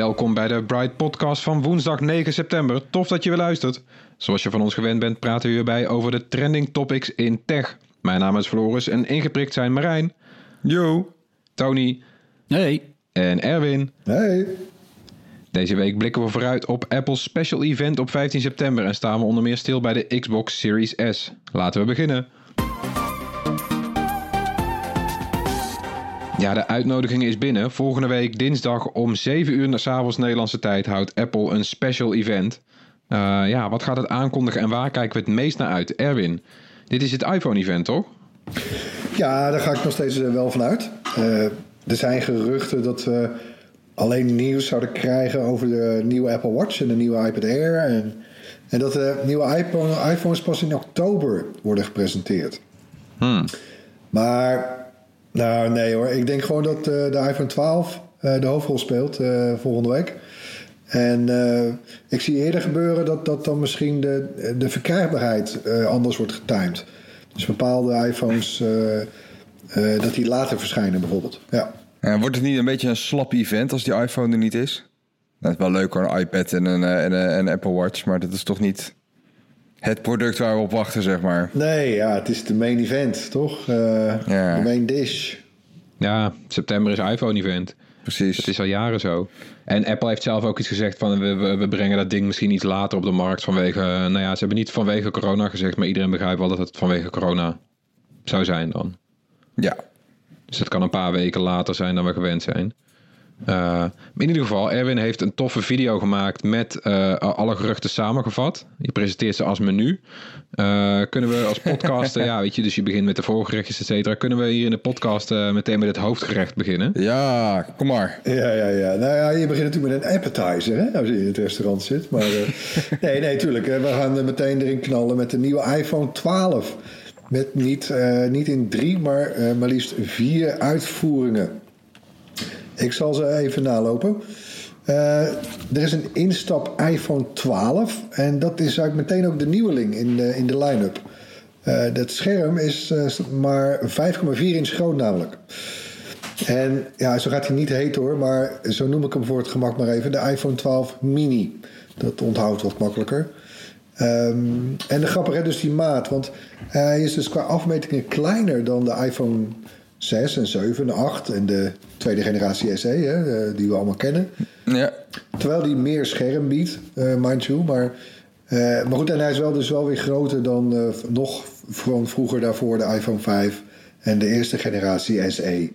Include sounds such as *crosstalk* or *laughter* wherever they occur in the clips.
Welkom bij de Bright Podcast van woensdag 9 september. Tof dat je weer luistert. Zoals je van ons gewend bent, praten we hierbij over de trending topics in tech. Mijn naam is Floris en ingeprikt zijn Marijn, Yo. Tony Hey. en Erwin. Hey. Deze week blikken we vooruit op Apple's special event op 15 september en staan we onder meer stil bij de Xbox Series S. Laten we beginnen. Ja, de uitnodiging is binnen. Volgende week dinsdag om 7 uur s avonds Nederlandse tijd houdt Apple een special event. Eh, ja, wat gaat het aankondigen en waar kijken we het meest naar uit? Erwin, dit is het iPhone-event, toch? Ja, daar ga ik nog steeds eh, wel van uit. Eh, er zijn geruchten dat we alleen nieuws zouden krijgen over de nieuwe Apple Watch en de nieuwe iPad Air. En, en dat de nieuwe iPhone, iPhones pas in oktober worden gepresenteerd. Maar, nou nee hoor. Ik denk gewoon dat eh, de iPhone 12 eh, de hoofdrol speelt eh, volgende week. En ik zie eerder gebeuren dat, dat dan misschien de, de verkrijgbaarheid anders wordt getimed. Dus bepaalde iPhones, dat die later verschijnen bijvoorbeeld. Ja. Wordt het niet een beetje een slap event als die iPhone er niet is? Dat is wel leuk hoor, een iPad en een, en een Apple Watch, maar dat is toch niet het product waar we op wachten, zeg maar. Nee, ja, het is de main event, toch? Eh, Ja. De main dish. Ja, september is iPhone-event. Precies. Het is al jaren zo. En Apple heeft zelf ook iets gezegd van we, we, we brengen dat ding misschien iets later op de markt vanwege, eh, nou ja, ze hebben niet vanwege corona gezegd, maar iedereen begrijpt wel dat het vanwege corona zou zijn dan. Ja. Dus het kan een paar weken later zijn dan we gewend zijn. Eh, in ieder geval, Erwin heeft een toffe video gemaakt met eh, alle geruchten samengevat. Je presenteert ze als menu. Eh, kunnen we als podcast, *laughs* ja weet je, dus je begint met de voorgerechtjes et cetera. Kunnen we hier in de podcast eh, meteen met het hoofdgerecht beginnen? Ja, kom maar. Ja, ja, ja. Nou ja, je begint natuurlijk met een appetizer hè, als je in het restaurant zit. Maar eh, *laughs* nee, nee, tuurlijk. hè. We gaan er meteen erin knallen met de nieuwe iPhone 12. Met niet, eh, niet in drie, maar eh, maar liefst vier uitvoeringen. Ik zal ze even nalopen. Eh, er is een instap iPhone 12 en dat is eigenlijk meteen ook de nieuweling in de, in de line-up. Eh, dat scherm is eh, maar 5,4 inch groot namelijk. En ja, zo gaat hij niet heet hoor, maar zo noem ik hem voor het gemak maar even. De iPhone 12 mini. Dat onthoudt wat makkelijker. Ehm, en de grappige dus die maat. Want hij is dus qua afmetingen kleiner dan de iPhone 6 en 7 en 8 en de tweede generatie SE, hè, eh, die we allemaal kennen. Ja. Terwijl die meer scherm biedt, eh mind you. Maar, eh, maar goed, en hij is wel dus wel weer groter dan eh, nog van vroeger daarvoor de iPhone 5 en de eerste generatie SE.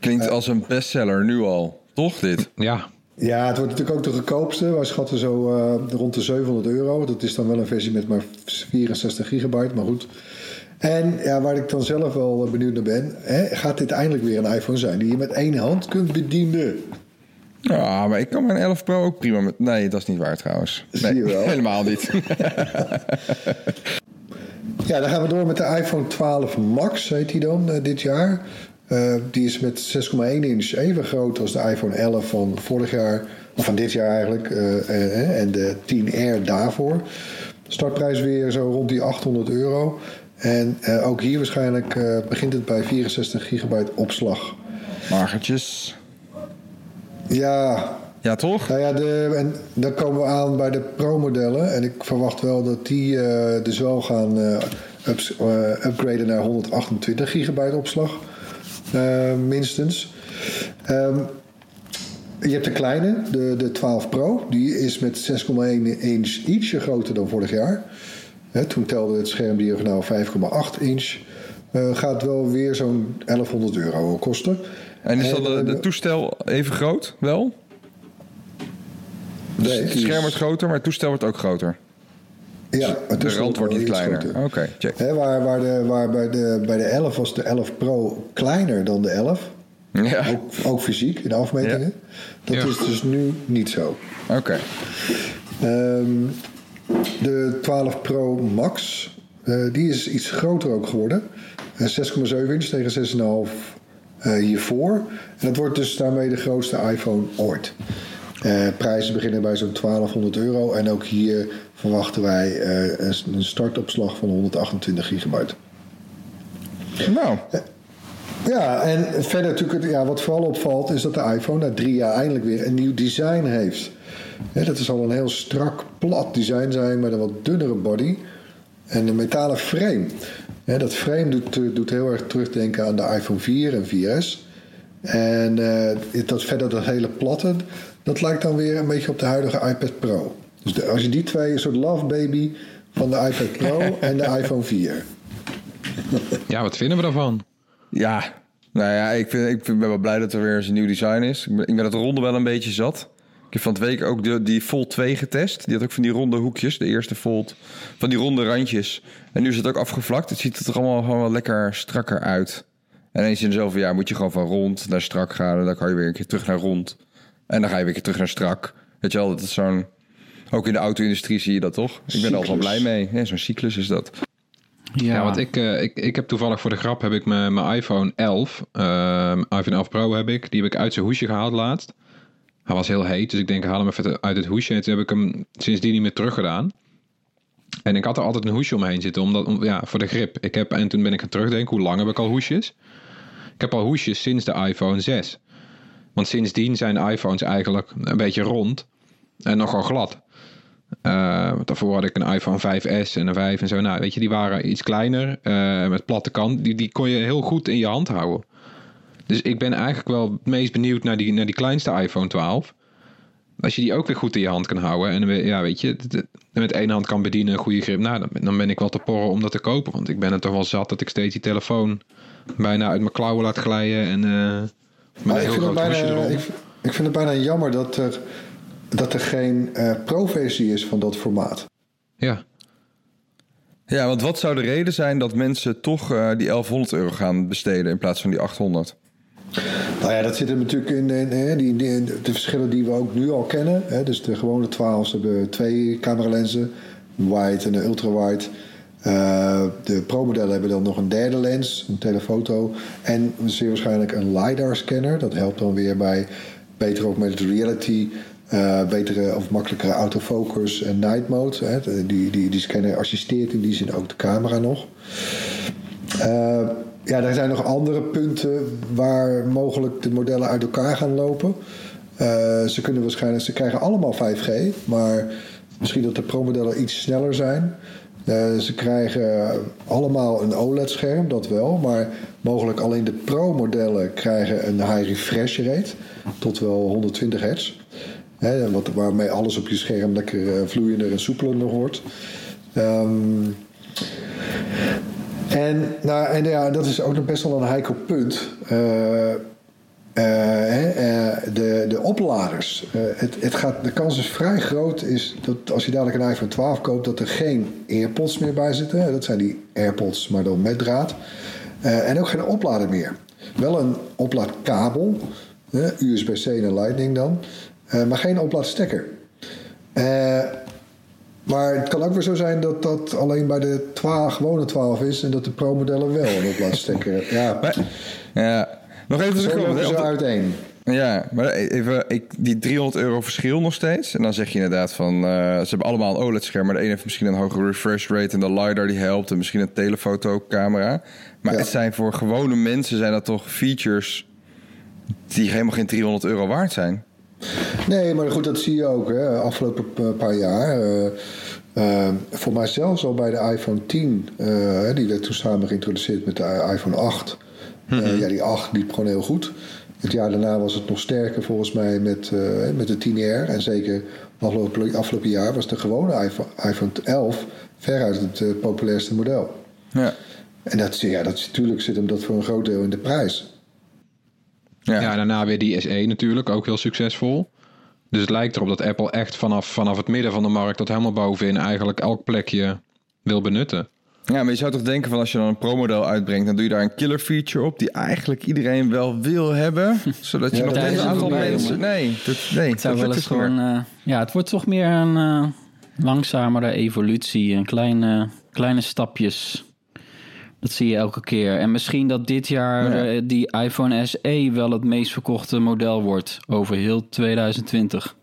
Klinkt als een bestseller nu al. Toch dit? Ja, Ja, het wordt natuurlijk ook de goedkoopste. Wij schatten zo eh, rond de 700 euro. Dat is dan wel een versie met maar 64 gigabyte, maar goed. En ja, waar ik dan zelf wel eh, benieuwd naar ben... Hè, gaat dit eindelijk weer een iPhone zijn die je met één hand kunt bedienen? Ja, maar ik kan mijn 11 Pro ook prima met... Nee, dat is niet waar trouwens. Zie je wel. *laughs* helemaal niet. *laughs* Ja, dan gaan we door met de iPhone 12 Max, heet die dan, eh, dit jaar. Eh, die is met 6,1 inch even groot als de iPhone 11 van vorig jaar, of van dit jaar eigenlijk, en de 10R daarvoor. Startprijs weer zo rond die 800 euro. En eh, ook hier waarschijnlijk eh, begint het bij 64 gigabyte opslag. Magertjes. Ja, Ja, toch? Nou ja, de, en dan komen we aan bij de Pro-modellen. En ik verwacht wel dat die eh, dus wel gaan ups- upgraden naar 128 gigabyte opslag. minstens. Ehm, je hebt de kleine, de, de 12 Pro. Die is met 6,1 inch ietsje groter dan vorig jaar. Hè, toen telde het schermdiagonaal 5,8 inch. Eh, gaat wel weer zo'n 1100 euro kosten. En is de, de eh, toestel even groot? Wel? Dus Nee, het is- scherm wordt groter, maar het toestel wordt ook groter. Ja, het De rand wordt niet kleiner. Oké, check. Hè, waar waar, de, waar bij, de, bij de 11 was de 11 Pro kleiner dan de 11. Ja, Ook, ook fysiek in de afmetingen. Dat Ja. is dus nu niet zo. oké. Ehm, de 12 Pro Max, eh, die is iets groter ook geworden. Eh, 6,7 inch tegen 6,5 eh, hiervoor. En dat wordt dus daarmee de grootste iPhone ooit. Eh, prijzen beginnen bij zo'n 1200 euro. En ook hier verwachten wij eh, een- startopslag van 128 gigabyte. Nou, Ja, en verder natuurlijk, het- ja, wat vooral opvalt is dat de iPhone na drie jaar eindelijk weer een nieuw design heeft. Hè, dat zal een heel strak, plat design zijn met een wat dunnere body en een metalen frame. Hè, dat frame doet, eh, doet heel erg terugdenken aan de iPhone 4 en 4S. En eh, dat, verder dat hele platte, dat lijkt dan weer een beetje op de huidige iPad Pro. Dus de- als je die twee, een soort love baby van de iPad Pro *laughs* en de iPhone 4. Ja, wat vinden we daarvan? ja. Nou ja, ik, vind, ik ben wel blij dat er weer eens een nieuw design is. Ik ben, ik ben het ronde wel een beetje zat. Ik heb van het week ook de, die Fold 2 getest. Die had ook van die ronde hoekjes. De eerste Fold. Van die ronde randjes. En nu is het ook afgevlakt. Het ziet er allemaal gewoon wel lekker strakker uit. En eens in zoveel jaar moet je gewoon van rond naar strak gaan. En dan kan je weer een keer terug naar rond. En dan ga je weer een keer terug naar strak. Weet je wel, dat is zo'n... Ook in de auto-industrie zie je dat toch? Ik ben er altijd wel blij mee. Ja, zo'n cyclus is dat. Ja, want ik, eh, ik, ik heb toevallig voor de grap heb ik mijn, mijn iPhone 11, ehm, iPhone 11 Pro heb ik, die heb ik uit zijn hoesje gehaald laatst. Hij was heel heet, dus ik denk haal hem even uit het hoesje. En toen heb ik hem sindsdien niet meer teruggedaan. En ik had er altijd een hoesje omheen zitten, omdat, om, ja, voor de grip. Ik heb, en toen ben ik gaan terugdenken, hoe lang heb ik al hoesjes? Ik heb al hoesjes sinds de iPhone 6. Want sindsdien zijn iPhones eigenlijk een beetje rond en nogal glad. Want daarvoor had ik een iPhone 5S en een 5 en zo. Nou, weet je, die waren iets kleiner eh, met platte kant. Die, die kon je heel goed in je hand houden. Dus ik ben eigenlijk wel het meest benieuwd naar die, naar die kleinste iPhone 12. Als je die ook weer goed in je hand kan houden. En weer- ja, weet je, met één hand kan bedienen, een goede grip. Nou, dan, ben- ik wel te porren om dat te kopen. Want ik ben het toch wel zat dat ik steeds die telefoon bijna uit mijn klauwen laat glijden. En eh met Maar een ik, heel vind het groot bijna, ik, ik vind het bijna jammer dat er, dat er geen eh, pro-versie is van dat formaat. Ja. Ja, want wat zou de reden zijn dat mensen toch eh, die 1100 euro gaan besteden in plaats van die 800? Nou ja, dat zit er natuurlijk in, die, de verschillen die we ook nu al kennen. Hè. Dus de gewone 12 hebben twee cameralenzen, wide en een ultrawide. Eh de Pro-modellen hebben dan nog een derde lens, een telefoto. En zeer waarschijnlijk een LiDAR-scanner. Dat helpt dan weer bij betere augmented reality, eh, betere of makkelijkere autofocus en night mode. Hè. Die, die, die scanner assisteert in die zin ook de camera nog. Eh, ja, er zijn nog andere punten waar mogelijk de modellen uit elkaar gaan lopen. Eh, ze kunnen waarschijnlijk, ze krijgen allemaal 5G, maar misschien dat de Pro-modellen iets sneller zijn. Eh, ze krijgen allemaal een OLED-scherm, dat wel, maar mogelijk alleen de Pro-modellen krijgen een high refresh rate tot wel 120 hertz. Hè, wat, waarmee alles op je scherm lekker eh, vloeiender en soepeler wordt. Ehm en, nou, en ja, dat is ook nog best wel een heikel punt. Eh, eh, eh, de, de opladers. Het, het gaat, de kans is vrij groot is dat als je dadelijk een iPhone 12 koopt, dat er geen AirPods meer bij zitten. Dat zijn die AirPods, maar dan met draad. En ook geen oplader meer. Wel een oplaadkabel, USB-C en Lightning dan, maar geen oplaadstekker. Maar het kan ook weer zo zijn dat dat alleen bij de 12, gewone 12 is en dat de Pro-modellen wel een oplaadstekker. *laughs* Ja, Maar, ja, nog even zo ze want- uiteen. Ja, maar even ik, die 300 euro verschil nog steeds. En dan zeg je inderdaad van, eh, ze hebben allemaal een OLED-scherm, maar de ene heeft misschien een hogere refresh rate en de LiDAR die helpt en misschien een telefotocamera. Maar Ja. het zijn voor gewone mensen zijn dat toch features die helemaal geen 300 euro waard zijn. Nee, maar goed, dat zie je ook hè, afgelopen p- paar jaar. Eh, eh, voor mij zelfs al bij de iPhone 10, eh, die werd toen samen geïntroduceerd met de iPhone 8. Eh, ja, die 8 liep gewoon heel goed. Het jaar daarna was het nog sterker volgens mij met, eh, met de 10R. En zeker afgelopen, afgelopen jaar was de gewone iPhone, iPhone 11 veruit het eh, populairste model. Ja. En dat, ja, dat, natuurlijk zit hem dat voor een groot deel in de prijs. Ja. Ja, daarna weer die SE natuurlijk, ook heel succesvol. Dus het lijkt erop dat Apple echt vanaf, vanaf het midden van de markt tot helemaal bovenin eigenlijk elk plekje wil benutten. Ja, maar je zou toch denken van als je dan een pro-model uitbrengt, dan doe je daar een killer feature op die eigenlijk iedereen wel wil hebben, *laughs* zodat je Ja, nog een aantal mensen. Nee, dat, nee, Het zou wel eens gewoon... eh, ja, het wordt toch meer een eh, langzamere evolutie. Een kleine, kleine stapjes. Dat zie je elke keer. En misschien dat dit jaar Ja. eh, die iPhone SE wel het meest verkochte model wordt over heel 2020.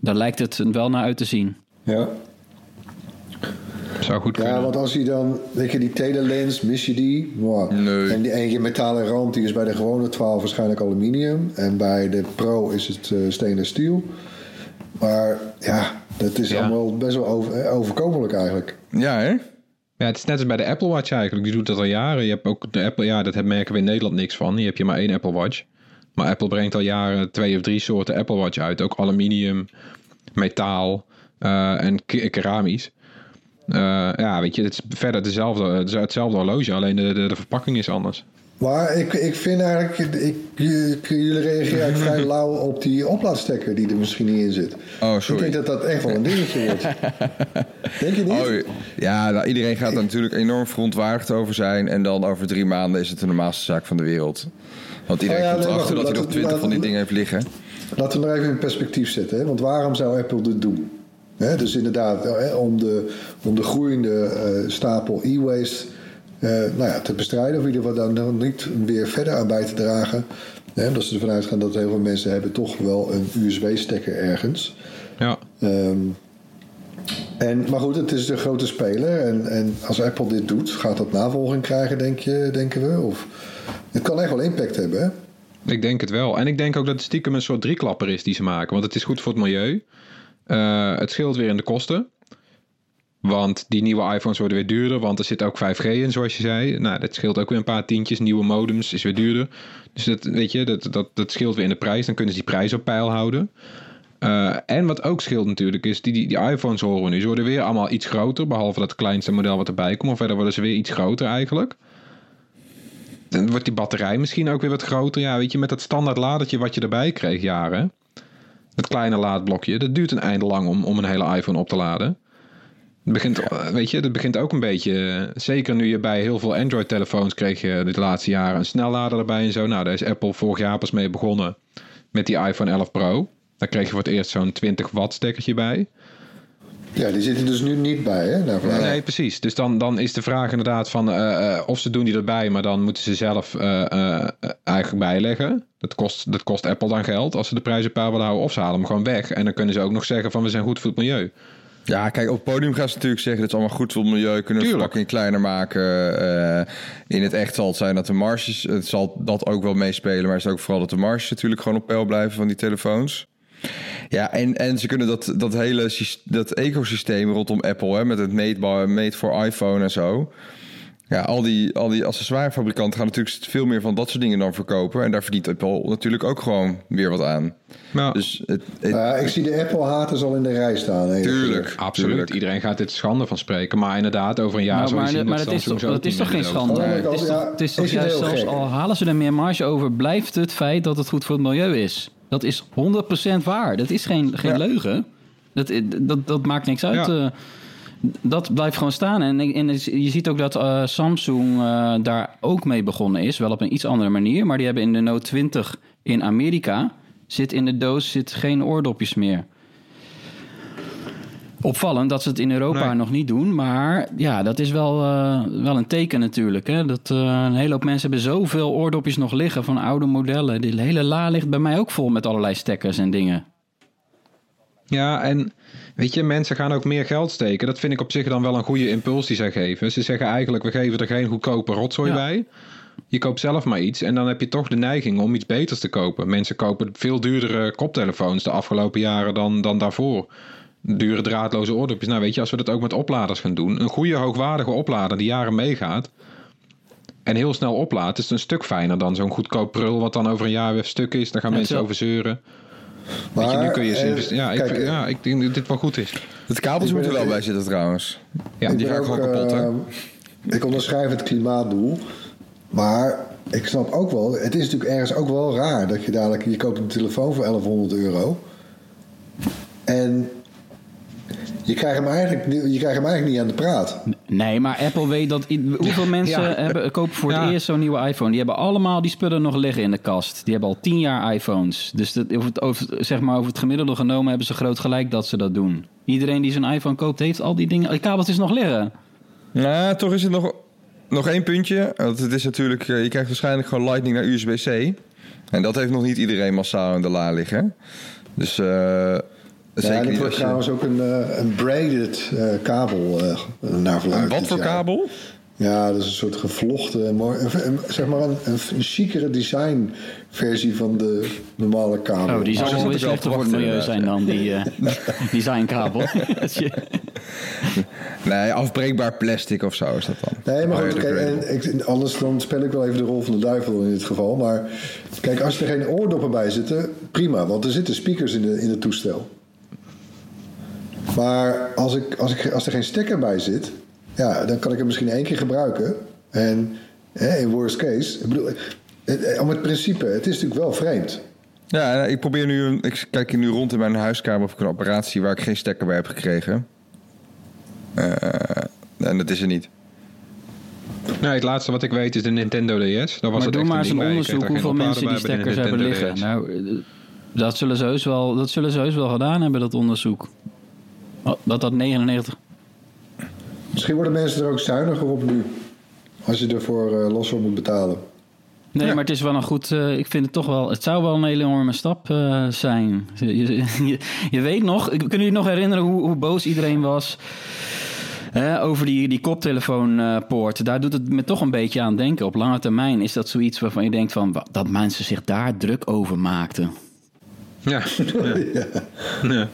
Daar lijkt het wel naar uit te zien. Ja. Zou goed kunnen. Ja, want als je dan, weet je, die telelens, mis je die? Wow. Nee. En die ene metalen rand, die is bij de gewone 12 waarschijnlijk aluminium. En bij de Pro is het eh stainless steel. Maar ja, dat is Ja. allemaal best wel over, eh, overkomelijk eigenlijk. Ja, hè? Ja, het is net als bij de Apple Watch eigenlijk. Die doet dat al jaren. Je hebt ook de Apple, ja, dat merken we in Nederland niks van. Hier heb je maar één Apple Watch. Maar Apple brengt al jaren twee of drie soorten Apple Watch uit. Ook aluminium, metaal eh, en ke- keramisch. Eh, ja, weet je, het is verder dezelfde, het is hetzelfde horloge, alleen de, de verpakking is anders. Maar ik, ik vind eigenlijk, ik, ik- jullie reageren eigenlijk vrij *laughs* lauw op die oplaadstekker die er misschien niet in zit. Oh, Ik sorry. denk dat dat echt wel een dingetje wordt. *laughs* Denk je niet? Oh, ja, nou, iedereen gaat er natuurlijk enorm verontwaardigd over zijn. En dan over drie maanden is het de normaalste zaak van de wereld. Want iedereen Oh ja, komt nee, erachter dat hij nog twintig van die dingen heeft liggen. Laten we nog even in perspectief zetten. Hè? Want waarom zou Apple dit doen? Hè, dus inderdaad, hè, om, de, om de groeiende eh, stapel e-waste eh, nou ja, te bestrijden. Of in ieder geval nog niet weer verder aan bij te dragen. Hè, omdat ze ervan uitgaan dat heel veel mensen hebben toch wel een USB-stekker ergens. Ja, Ehm, en, maar goed, het is de grote speler. En, en als Apple dit doet, gaat dat navolging krijgen, denk je, denken we? Of, het kan echt wel impact hebben, hè? ik denk het wel. En ik denk ook dat het stiekem een soort drieklapper is die ze maken. Want het is goed voor het milieu. Eh, het scheelt weer in de kosten. Want die nieuwe iPhones worden weer duurder, want er zit ook 5G in, zoals je zei. Nou, dat scheelt ook weer een paar tientjes. Nieuwe modems is weer duurder. Dus dat, weet je, dat, dat, dat scheelt weer in de prijs. Dan kunnen ze die prijs op peil houden. Eh, en wat ook scheelt natuurlijk, is die, die, die iPhones horen nu. Ze worden weer allemaal iets groter, behalve dat kleinste model wat erbij komt. Maar verder worden ze weer iets groter eigenlijk. Dan wordt die batterij misschien ook weer wat groter. Ja, weet je, met dat standaard ladertje wat je erbij kreeg jaren. Dat kleine laadblokje, dat duurt een eind lang om, om een hele iPhone op te laden. Het begint, eh, weet je, dat begint ook een beetje. eh, Zeker nu je bij heel veel Android-telefoons kreeg je de laatste jaren een snellader erbij en zo. Nou, daar is Apple vorig jaar pas mee begonnen met die iPhone 11 Pro. Daar kreeg je voor het eerst zo'n 20 watt stekkertje bij. Ja, die zitten dus nu niet bij, hè? Nou, Nee, nee, precies. Dus dan, dan is de vraag inderdaad van eh, of ze doen die erbij, maar dan moeten ze zelf eigenlijk bijleggen. Dat kost, dat kost Apple dan geld als ze de prijzen peil willen houden. Of ze halen hem gewoon weg. En dan kunnen ze ook nog zeggen van we zijn goed voor het milieu. Ja, kijk, op het podium gaan ze natuurlijk zeggen... dat is allemaal goed voor het milieu, kunnen we verpakking kleiner maken. eh, in het echt zal het zijn dat de marges... het zal dat ook wel meespelen... maar het is ook vooral dat de marges natuurlijk gewoon op peil blijven van die telefoons. Ja, en, en ze kunnen dat, dat hele dat ecosysteem rondom Apple... Hè, met het meetbaar, meet voor iPhone en zo... Ja, al die, al die accessoirefabrikanten gaan natuurlijk veel meer van dat soort dingen dan verkopen. En daar verdient Apple natuurlijk ook gewoon weer wat aan. Maar Dus het, ik zie de Apple-haters al in de rij staan. tuurlijk, gezegd. absoluut. tuurlijk. Iedereen gaat dit schande van spreken. Maar inderdaad, over een jaar Nou, maar zien maar dat is Samsung toch, zo dat is toch geen schande? Nee. Het is toch, het is toch Is het juist zelfs gek? al halen ze er meer marge over, blijft het feit dat het goed voor het milieu is. Dat is 100% waar. Dat is geen, geen Ja. leugen. Dat, dat, dat maakt niks uit. Ja. Dat blijft gewoon staan. En, en je ziet ook dat eh, Samsung eh, daar ook mee begonnen is. Wel op een iets andere manier. Maar die hebben in de Note 20 in Amerika... zit in de doos zit geen oordopjes meer. Opvallend dat ze het in Europa Nee. nog niet doen. Maar ja, dat is wel, eh, wel een teken natuurlijk. Hè? Dat een hele hoop mensen hebben zoveel oordopjes nog liggen van oude modellen. Die hele la ligt bij mij ook vol met allerlei stekkers en dingen. Ja, en weet je, mensen gaan ook meer geld steken. Dat vind ik op zich dan wel een goede impuls die zij geven. Ze zeggen eigenlijk, we geven er geen goedkope rotzooi Ja. bij. Je koopt zelf maar iets en dan heb je toch de neiging om iets beters te kopen. Mensen kopen veel duurdere koptelefoons de afgelopen jaren dan, dan daarvoor. Dure draadloze oordopjes. Nou weet je, als we dat ook met opladers gaan doen. Een goede hoogwaardige oplader die jaren meegaat. En heel snel oplaadt is het een stuk fijner dan zo'n goedkoop prul wat dan over een jaar weer stuk is. Daar gaan mensen over zeuren. Maar, je, nu kun je eens eh, investeren. Ja, kijk, ik, ja, ik denk dat dit wel goed is. Het kabeltje Ik moet er ben- wel bij zitten trouwens. Ja, ik die ik gewoon kapot, hè? eh, ik onderschrijf het klimaatdoel. Maar ik snap ook wel, het is natuurlijk ergens ook wel raar dat je dadelijk, je koopt een telefoon voor 1100 euro. En je krijgt hem eigenlijk, niet- je krijgt hem eigenlijk niet aan de praat. Nee, maar Apple weet dat... Hoeveel mensen Ja. hebben, kopen voor het Ja. eerst zo'n nieuwe iPhone? Die hebben allemaal die spullen nog liggen in de kast. Die hebben al tien jaar iPhones. Dus dat, over, het, over, zeg maar over het gemiddelde genomen hebben ze groot gelijk dat ze dat doen. Iedereen die zijn iPhone koopt, heeft al die dingen... Die kabeltjes nog liggen. Nou, toch is het nog, nog één puntje. Want het is natuurlijk, eh, je krijgt waarschijnlijk gewoon Lightning naar USB-C. En dat heeft nog niet iedereen massaal in de la liggen. Dus eh Ja, zeker en je- trouwens ook een, eh, een braided eh, kabel eh, naar verluidt. Een wat voor jaar. kabel? Ja, dat is een soort gevlochten, zeg maar een, een, een chicere design versie van de normale kabel. Oh, die zal zat wel ik weer slechter te voor het milieu zijn dan die eh *laughs* designkabel. *laughs* Nee, afbreekbaar plastic of zo is dat dan. Nee, maar goed, kijk, en ik, anders dan speel ik wel even de rol van de duivel in dit geval. Maar kijk, als er geen oordoppen bij zitten, prima. Want er zitten speakers in, de, in het toestel. Maar als, ik, als, ik, als er geen stekker bij zit, ja, dan kan ik hem misschien één keer gebruiken. En hè, in worst case, ik bedoel, het, om het principe, het is natuurlijk wel vreemd. Ja, ik probeer nu, een- ik kijk hier nu rond in mijn huiskamer of ik een operatie waar ik geen stekker bij heb gekregen. Eh, en dat is er niet. Nee, het laatste wat ik weet is de Nintendo DS. Daar was maar het doe echt maar een eens een onderzoek er hoeveel mensen die stekkers hebben liggen. Nou, eh, dat zullen ze heus wel, dat zullen ze heus wel gedaan hebben, dat onderzoek. Oh, Dat dat 99. Misschien worden mensen er ook zuiniger op nu. Als je ervoor eh, los voor moet betalen. Nee, Ja. maar het is wel een goed. eh, ik vind het toch wel. Het zou wel een hele enorme stap eh, zijn. Je, je, je weet nog. Kunnen jullie nog herinneren hoe, hoe boos iedereen was? Hè, over die, die koptelefoonpoort. Daar doet het me toch een beetje aan denken. Op lange termijn is dat zoiets waarvan je denkt van, dat mensen zich daar druk over maakten. Ja. *laughs* ja. ja.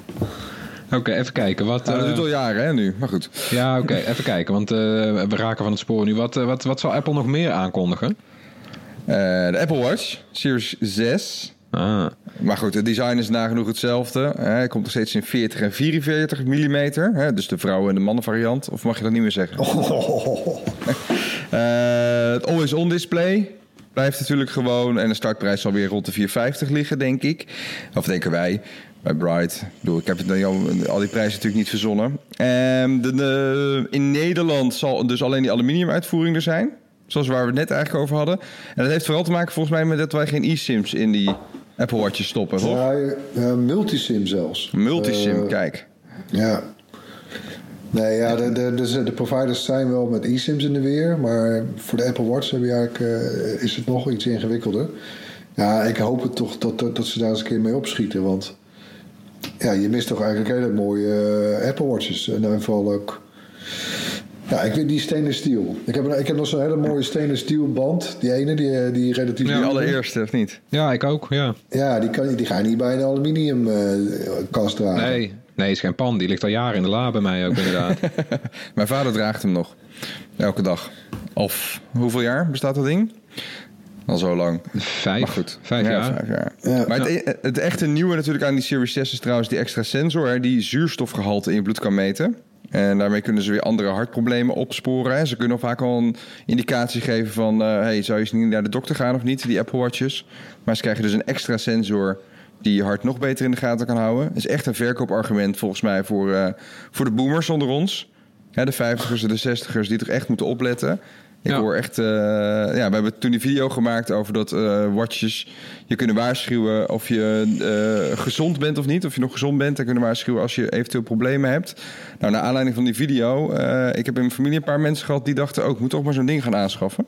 Oké, even kijken. Wat, dat eh, doet al jaren hè, nu, maar goed. ja, oké, *laughs* even kijken. Want eh, we raken van het spoor nu. Wat, eh, wat, wat zal Apple nog meer aankondigen? Eh, de Apple Watch, Series 6. Ah, Maar goed, het design is nagenoeg hetzelfde. Hè. Hij komt nog steeds in 40 en 44 mm. Hè, dus de vrouwen- en de mannen variant. Of mag je dat niet meer zeggen? *laughs* Eh, het always-on display blijft natuurlijk gewoon. En de startprijs zal weer rond de 450 liggen, denk ik. Of denken wij. Bij Bright. Ik, bedoel, ik heb het, al, die prijzen natuurlijk niet verzonnen. Ehm, de, de- in Nederland zal dus alleen die aluminium uitvoering er zijn. Zoals waar we het net eigenlijk over hadden. En dat heeft vooral te maken volgens mij met dat wij geen e-sims in die Apple Watches stoppen, toch? Ja, eh, multisim zelfs. Multisim, Eh, kijk. Ja. Nee, ja, de, de, de, de providers zijn wel met eSIMs in de weer. Maar voor de Apple Watch heb je eigenlijk, eh, is het nog iets ingewikkelder. Ja, ik hoop het toch dat, dat, dat ze daar eens een keer mee opschieten. Want ja, je mist toch eigenlijk hele mooie eh, Apple Watches. En dan vooral ook... Ja, ik weet die stainless steel. Ik heb, ik heb nog zo'n hele mooie stainless steel band. Die ene, die, eh, die relatief... Die nieuw is. allereerste, of niet? ja, ik ook, ja. Ja, die, kan, die ga je niet bij een aluminium eh, kast dragen. Nee, nee, is geen pan. Die ligt al jaren in de la bij mij ook inderdaad. *laughs* Mijn vader draagt hem nog. Elke dag. Of hoeveel jaar bestaat dat ding? Al zo lang. Vijf, Maar goed. vijf Ja, jaar. Vijf jaar. Ja. Maar het, e- het echte nieuwe natuurlijk aan die Series 6 is trouwens die extra sensor... Hè, die zuurstofgehalte in je bloed kan meten. En daarmee kunnen ze weer andere hartproblemen opsporen. Hè. Ze kunnen vaak al een indicatie geven van... eh, hey, zou je eens niet naar de dokter gaan of niet, die Apple Watches. Maar ze krijgen dus een extra sensor... die je hart nog beter in de gaten kan houden. Dat is echt een verkoopargument volgens mij voor, eh, voor de boomers onder ons. Hè, de 50ers en de 60ers die toch echt moeten opletten. Ik Ja. hoor echt... eh, ja, we hebben toen die video gemaakt over dat eh, watches je kunnen waarschuwen of je eh, gezond bent of niet. Of je nog gezond bent en kunnen waarschuwen als je eventueel problemen hebt. Nou, naar aanleiding van die video, eh, ik heb in mijn familie een paar mensen gehad die dachten ook, ik moet toch maar zo'n ding gaan aanschaffen.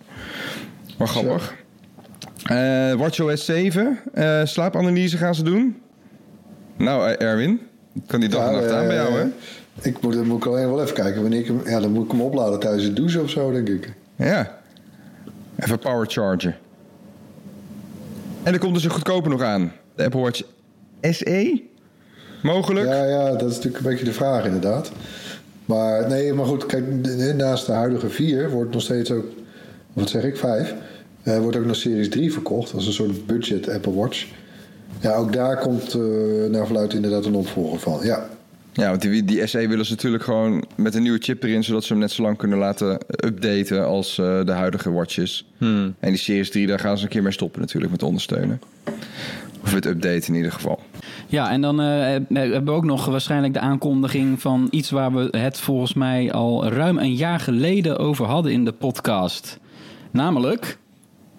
Maar grappig. Eh WatchOS 7, eh, slaapanalyse gaan ze doen. Nou, Erwin, kan die dag en nacht aan bij jou, hè? Ik moet, dan moet ik alleen wel even kijken wanneer ik hem... Ja, dan moet ik hem opladen tijdens het douchen of zo, denk ik. Ja. Even power charger. En er komt dus een goedkoper nog aan. De Apple Watch SE? Mogelijk? Ja, ja, dat is natuurlijk een beetje de vraag inderdaad. Maar nee, maar goed, kijk, de- naast de huidige 4 wordt nog steeds ook, wat zeg ik, 5, eh, wordt ook nog Series 3 verkocht als een soort budget Apple Watch. Ja, ook daar komt eh naar verluidt inderdaad een opvolger van. Ja, Ja, want die, die SE willen ze natuurlijk gewoon met een nieuwe chip erin... zodat ze hem net zo lang kunnen laten updaten als eh, de huidige watches. En die Series 3, daar gaan ze een keer mee stoppen natuurlijk met ondersteunen. Of met updaten in ieder geval. Ja, en dan eh, hebben we ook nog waarschijnlijk de aankondiging van iets waar we het volgens mij al ruim een jaar geleden over hadden in de podcast. Namelijk,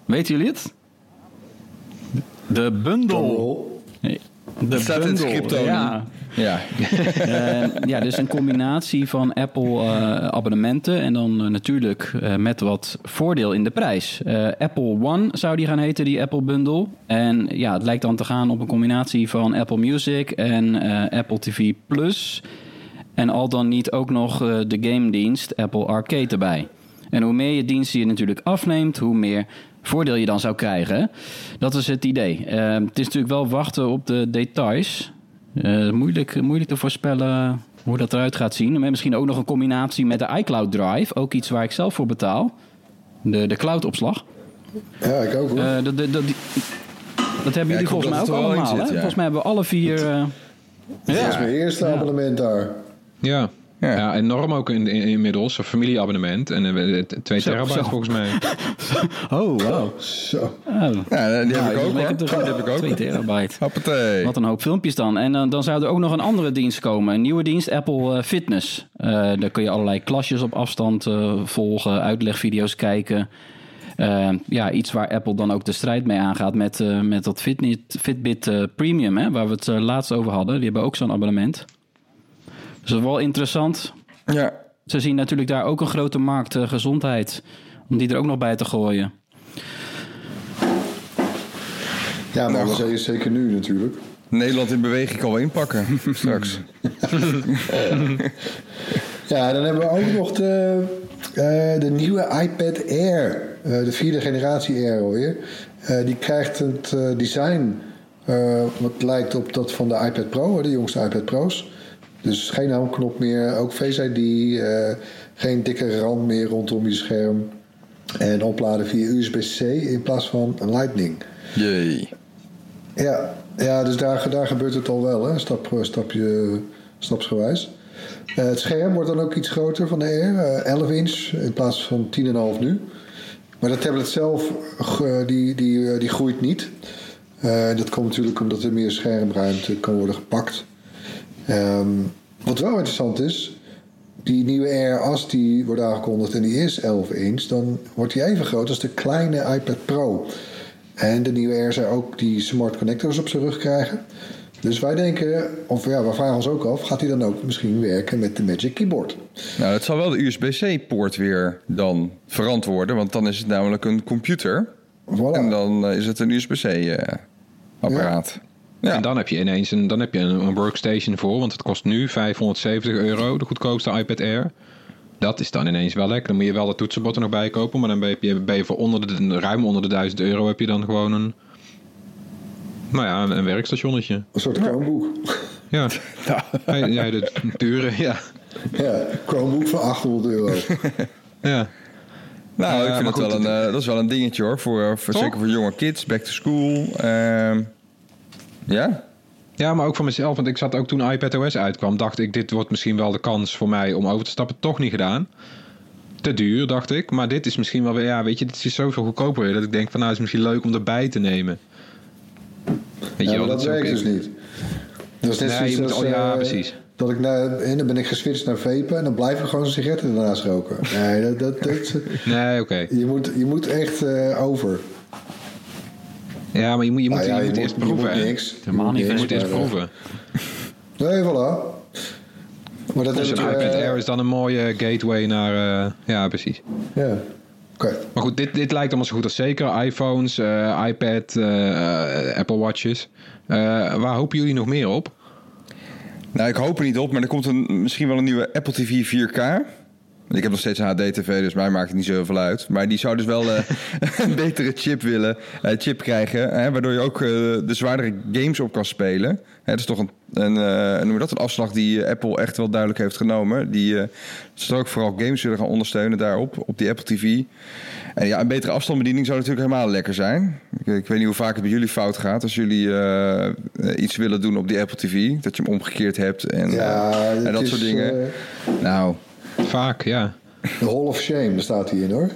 weten jullie het? De bundel. Nee, De staat in het script ook. Ja. Ja, *laughs* Eh, ja, dus een combinatie van Apple eh, abonnementen en dan eh, natuurlijk eh, met wat voordeel in de prijs. Apple One zou die gaan heten, die Apple Bundle. En ja, het lijkt dan te gaan op een combinatie van Apple Music en Apple TV Plus. En al dan niet ook nog de game dienst Apple Arcade erbij. En hoe meer je diensten je natuurlijk afneemt, hoe meer voordeel je dan zou krijgen. Dat is het idee. Eh, het is natuurlijk wel wachten op de details. Eh, moeilijk, moeilijk te voorspellen hoe dat eruit gaat zien. Maar misschien ook nog een combinatie met de iCloud Drive. Ook iets waar ik zelf voor betaal. De, de cloud-opslag. ja ik ook hoor. Eh, dat, dat, dat, die- dat hebben jullie volgens mij dat ook allemaal. zit, ja. Volgens mij hebben we alle vier... eh, dat is mijn eerste Ja. abonnement daar. Ja. Ja. Ja. enorm ook in, in- inmiddels. Een familieabonnement. En eh, t- twee Zo, terabyte zo. volgens mij. *laughs* Oh, wow. Zo. Oh. ja die heb Nou, ik ook. Die heb ik ook. 2 terabyte. Hoppatee. Wat een hoop filmpjes dan. En dan, dan zou er ook nog een andere dienst komen. Een nieuwe dienst, Apple eh, Fitness. Eh, daar kun je allerlei klasjes op afstand eh, volgen, uitlegvideo's kijken. Eh, ja, iets waar Apple dan ook de strijd mee aangaat met, eh, met dat Fitbit, Fitbit eh, Premium, hè, waar we het eh, laatst over hadden. Die hebben ook zo'n abonnement. Dus dat is wel interessant. Ja. Ze zien natuurlijk daar ook een grote markt eh, gezondheid. Om die er ook nog bij te gooien. Ja, maar Nou, dat is zeker nu natuurlijk. Nederland in beweging kan wel inpakken *laughs* straks. *laughs* Ja, dan hebben we ook nog de, eh, de nieuwe iPad Air. Eh, de vierde generatie Air alweer. Eh, die krijgt het eh, design eh, wat lijkt op dat van de iPad Pro, de jongste iPad Pro's. Dus geen handknop meer, ook Face ID, eh, geen dikke rand meer rondom je scherm. En opladen via USB-C in plaats van Lightning. Jee. Ja, ja dus daar, daar gebeurt het al wel, hè? Stap, stapje, stapsgewijs. Eh, het scherm wordt dan ook iets groter van de Air, eh, 11 inch in plaats van 10,5 nu. Maar de tablet zelf eh, die, die, eh, die groeit niet. Eh, dat komt natuurlijk omdat er meer schermruimte kan worden gepakt. Ehm, wat wel interessant is, die nieuwe Air, als die wordt aangekondigd en die is 11 inch, dan wordt die even groot als de kleine iPad Pro. En de nieuwe Air zou ook die smart connectors op zijn rug krijgen. Dus wij denken, of ja, we vragen ons ook af, gaat hij dan ook misschien werken met de Magic Keyboard? Nou, dat zal wel de USB-C-poort weer dan verantwoorden. Want dan is het namelijk een computer. Voilà. En dan eh, is het een USB-C-apparaat. Ja. En dan heb je ineens een, dan heb je een, een workstation voor. Want het kost nu 570 euro, de goedkoopste iPad Air. Dat is dan ineens wel lekker. Dan moet je wel de toetsenbord er nog bij kopen. Maar dan ben je, ben je voor onder de, ruim onder de 1000 euro heb je dan gewoon een... Nou ja, een, een werkstationnetje. Een soort Chromebook. Ja. *laughs* Ja, ja, de dure, ja. ja, Chromebook van 800 euro. *laughs* Ja. Nou, Ja, ik vind het wel een, eh, dat is wel een dingetje hoor. Voor, voor, Toch? zeker voor jonge kids, back to school. Ehm, ja? Ja, maar ook voor mezelf. Want ik zat ook toen iPadOS uitkwam, dacht ik, dit wordt misschien wel de kans voor mij om over te stappen. Toch niet gedaan. Te duur, dacht ik. Maar dit is misschien wel weer, ja, weet je, dit is zoveel goedkoper. Dat ik denk van, nou, het is misschien leuk om erbij te nemen. Weet Ja, je wel, dat werkt dus niet. Dat is net Nee, zoiets als, oh, ja, eh, precies. Dat ik naar, en dan ben ik geswitcht naar vapen en dan blijf ik gewoon sigaretten ernaast roken. Nee, dat, dat, dat, Nee, oké. je, moet, je moet echt eh, over. Ja, maar je moet, je moet, Nou ja, je moet eerst proeven. Je moet niks. Helemaal niet Je moet eerst eh, proeven. Nee, voilà. Maar dat Dus heb een ik, iPad eh, Air is dan een mooie gateway naar... eh, ja, precies. Ja. Oké. Maar goed, dit, dit lijkt allemaal zo goed als zeker. iPhones, eh, iPad, eh, eh, Apple Watches. Eh, waar hopen jullie nog meer op? Nou, ik hoop er niet op, maar er komt een, misschien wel een nieuwe Apple TV 4K. Ik heb nog steeds een HD-TV, dus mij maakt het niet zo heel veel uit. Maar die zou dus wel eh, *laughs* een betere chip willen, eh, chip krijgen. Hè, waardoor je ook eh, de zwaardere games op kan spelen. Dat is toch een, een, noem je dat, een afslag die Apple echt wel duidelijk heeft genomen. Die ze ook vooral games willen gaan ondersteunen daarop, op die Apple TV. En ja, een betere afstandsbediening zou natuurlijk helemaal lekker zijn. Ik, ik weet niet hoe vaak het bij jullie fout gaat als jullie iets willen doen op die Apple TV. Dat je hem omgekeerd hebt en, Ja, het en dat is, soort dingen. Nou, Vaak, ja. de Hall of Shame, daar staat hij in hoor.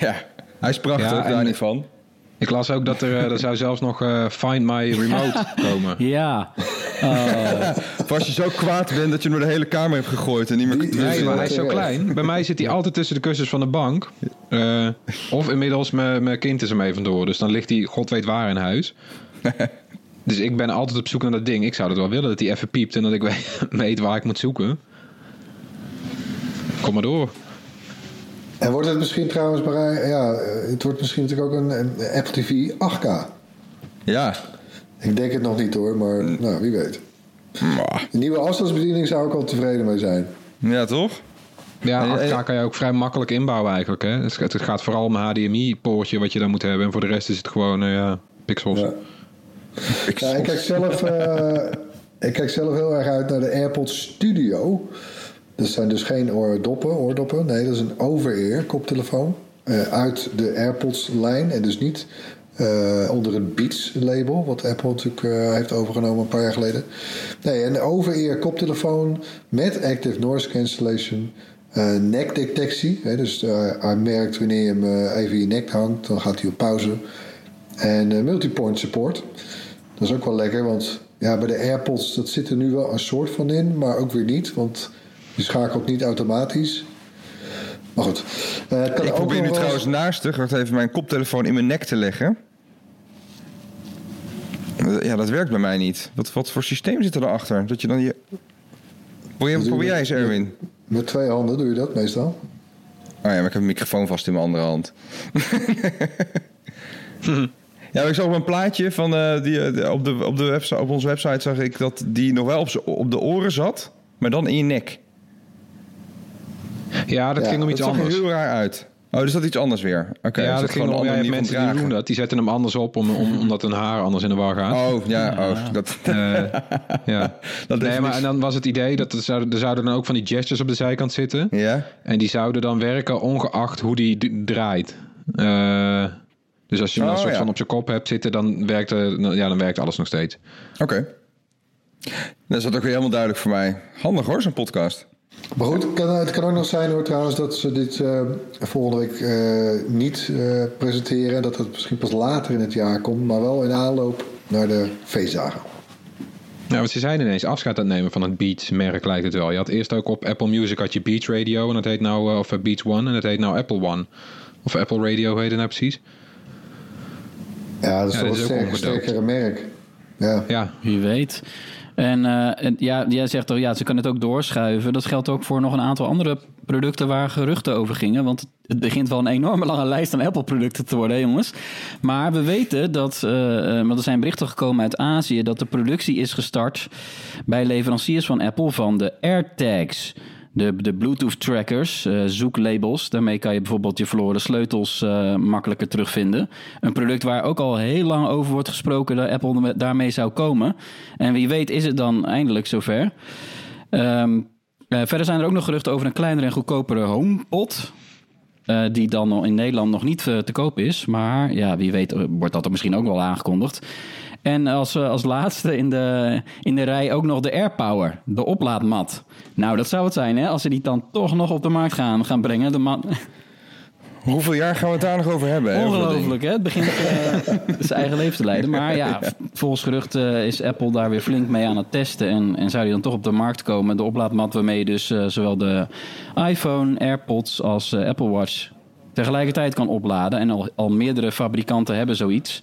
ja, hij is prachtig, Ja, daar niet van. Ik las ook dat er, eh, er zou zelfs nog eh, Find My Remote komen. Ja. Oh. Of als je zo kwaad bent dat je hem door de hele kamer hebt gegooid en niet meer kunt Nee, maar hij is zo klein. Bij mij zit hij altijd tussen de kussens van de bank. Eh, of inmiddels mijn mijn kind is er mee vandoor. Dus dan ligt hij god weet waar in huis. *laughs* Dus ik ben altijd op zoek naar dat ding. Ik zou het wel willen dat hij even piept en dat ik *laughs* weet waar ik moet zoeken. Kom maar door. En wordt het misschien trouwens, bereid, ja, eh, het wordt misschien natuurlijk ook een, een Apple TV 8K. Ja, Ik denk het nog niet hoor, maar nou, wie weet. Mwah. De nieuwe afstandsbediening zou ik al tevreden mee zijn. ja toch? Ja, En- 8K kan je ook vrij makkelijk inbouwen eigenlijk. Hè? Het gaat- vooral om een HDMI-poortje wat je dan moet hebben. En voor de rest is het gewoon eh, ja, pixels. Ja. Ja, ik, kijk zelf, eh, ik kijk zelf heel erg uit naar de AirPods Studio. Dat zijn dus geen oordoppen, oordoppen. Nee, dat is een over-ear koptelefoon. eh, uit de AirPods-lijn. En dus niet eh, onder het Beats-label. Wat Apple natuurlijk eh, heeft overgenomen een paar jaar geleden. Nee, een over-ear koptelefoon met active noise cancellation. nekdetectie. Dus hij merkt wanneer je hem even in je nek hangt. Dan gaat hij op pauze. En multipoint support. Dat is ook wel lekker, want ja, bij de AirPods dat zit er nu wel een soort van in, maar ook weer niet, want je schakelt niet automatisch. Maar goed. eh, het kan Ik probeer nu wel trouwens naastig wacht even mijn koptelefoon in mijn nek te leggen. Ja, dat werkt bij mij niet. Wat, wat voor systeem zit er daarachter? Dat je dan je... Probeer, jij eens, Erwin. Met twee handen doe je dat meestal. Oh ja, maar ik heb een microfoon vast in mijn andere hand. *laughs* ja, maar ik zag op een plaatje van eh, die, eh, op, de, op, de website, op onze website zag ik dat die nog wel op, op de oren zat, maar dan in je nek. Ja, dat Ja, ging om Dat iets zag er anders. heel raar uit. Oh, dus dat iets anders weer. Oké, ja, dus dat ging om ja, je mensen die doen dat. Die zetten hem anders op om, om, omdat hun haar anders in de war gaat. Oh, ja, oh, dat... *laughs* Eh, ja. *laughs* Dat nee, maar niks- en dan was het idee dat er zouden, er zouden dan ook van die gestures op de zijkant zitten. Ja? En die zouden dan werken ongeacht hoe die draait. Eh, dus als je hem Oh, een soort ja. van op zijn kop hebt zitten, dan werkt, er- nou, ja, dan werkt alles nog steeds. Oké. Dat is dat ook weer helemaal duidelijk voor mij. Handig hoor, zo'n podcast. Maar goed, het kan, het kan ook nog zijn hoor trouwens dat ze dit eh, volgende week eh, niet eh, presenteren. Dat het misschien pas later in het jaar komt, maar wel in aanloop naar de feestdagen. Ja, want ze zijn ineens afscheid aan het nemen van het Beats-merk, lijkt het wel. Je had eerst ook op Apple Music had je Beats Radio en dat heet nou, of Beats One en dat heet nou Apple One. Of Apple Radio heet het nou precies. Ja, dat is Ja, wel dat een sterk, sterkere merk. Ja. Ja, Wie weet. En, eh, en ja, jij zegt toch, ja, ze kunnen het ook doorschuiven. Dat geldt ook voor nog een aantal andere producten waar geruchten over gingen. Want het begint wel een enorme lange lijst aan Apple-producten te worden, jongens. Maar we weten dat, eh, eh, want er zijn berichten gekomen uit Azië, dat de productie is gestart bij leveranciers van Apple van de AirTags. De, de Bluetooth-trackers, eh, zoeklabels. Daarmee kan je bijvoorbeeld je verloren sleutels eh, makkelijker terugvinden. Een product waar ook al heel lang over wordt gesproken dat Apple daarmee zou komen. En wie weet is het dan eindelijk zover. Ehm, eh, verder zijn er ook nog geruchten over een kleinere en goedkopere HomePod. die dan in Nederland nog niet te koop is. Maar ja, wie weet wordt dat er misschien ook wel aangekondigd. En als, eh, als laatste in de, in de rij ook nog de AirPower, de oplaadmat. Nou, dat zou het zijn, hè? Als ze die dan toch nog op de markt gaan, gaan brengen. De mat, *laughs* Hoeveel jaar gaan we het daar nog over hebben? hè? Ongelooflijk, hè? Het begint eh, *laughs* zijn eigen leven te leiden. Maar ja, volgens gerucht eh, is Apple daar weer flink mee aan het testen. En, en zou die dan toch op de markt komen. De oplaadmat waarmee je dus zowel de iPhone, AirPods als Apple Watch tegelijkertijd kan opladen. En al, al meerdere fabrikanten hebben zoiets.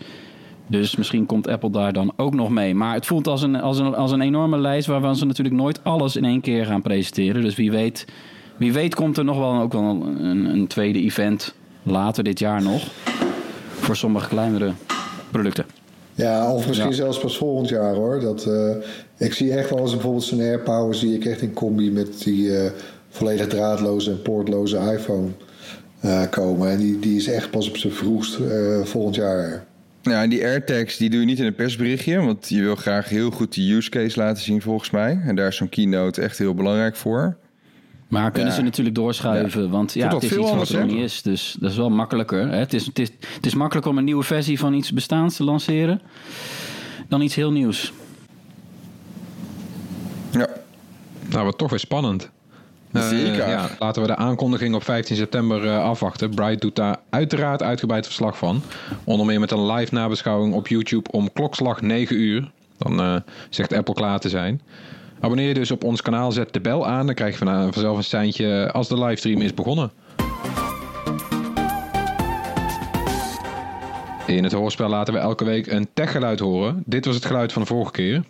Dus misschien komt Apple daar dan ook nog mee. Maar het voelt als een, als een, als een enorme lijst waarvan ze natuurlijk nooit alles in één keer gaan presenteren. Dus wie weet, wie weet komt er nog wel, ook wel een, een tweede event later dit jaar nog. Voor sommige kleinere producten. Ja, of misschien Ja. zelfs pas volgend jaar hoor. Dat, eh, ik zie echt wel eens bijvoorbeeld zo'n AirPower zie ik echt in combi met die eh, volledig draadloze en poortloze iPhone eh, komen. En die, die is echt pas op zijn vroegst volgend jaar. Ja, en die AirTags die doe je niet in een persberichtje, want je wil graag heel goed de use case laten zien volgens mij. En daar is zo'n keynote echt heel belangrijk voor. Maar kunnen Ja. ze natuurlijk doorschuiven, want ja, het is iets wat er niet is. Dus dat is wel makkelijker. Hè? Het, is, het, is, het is makkelijker om een nieuwe versie van iets bestaans te lanceren dan iets heel nieuws. Ja, Nou, wat toch weer spannend. Eh, Zeker. ja, laten we de aankondiging op 15 september eh, afwachten. Bright doet daar uiteraard uitgebreid verslag van. Onder meer met een live nabeschouwing op YouTube om klokslag 9 uur. Dan eh, zegt Apple klaar te zijn. Abonneer je dus op ons kanaal, zet de bel aan. Dan krijg je van- vanzelf een seintje als de livestream is begonnen. In het hoorspel laten we elke week een techgeluid horen. Dit was het geluid van de vorige keer.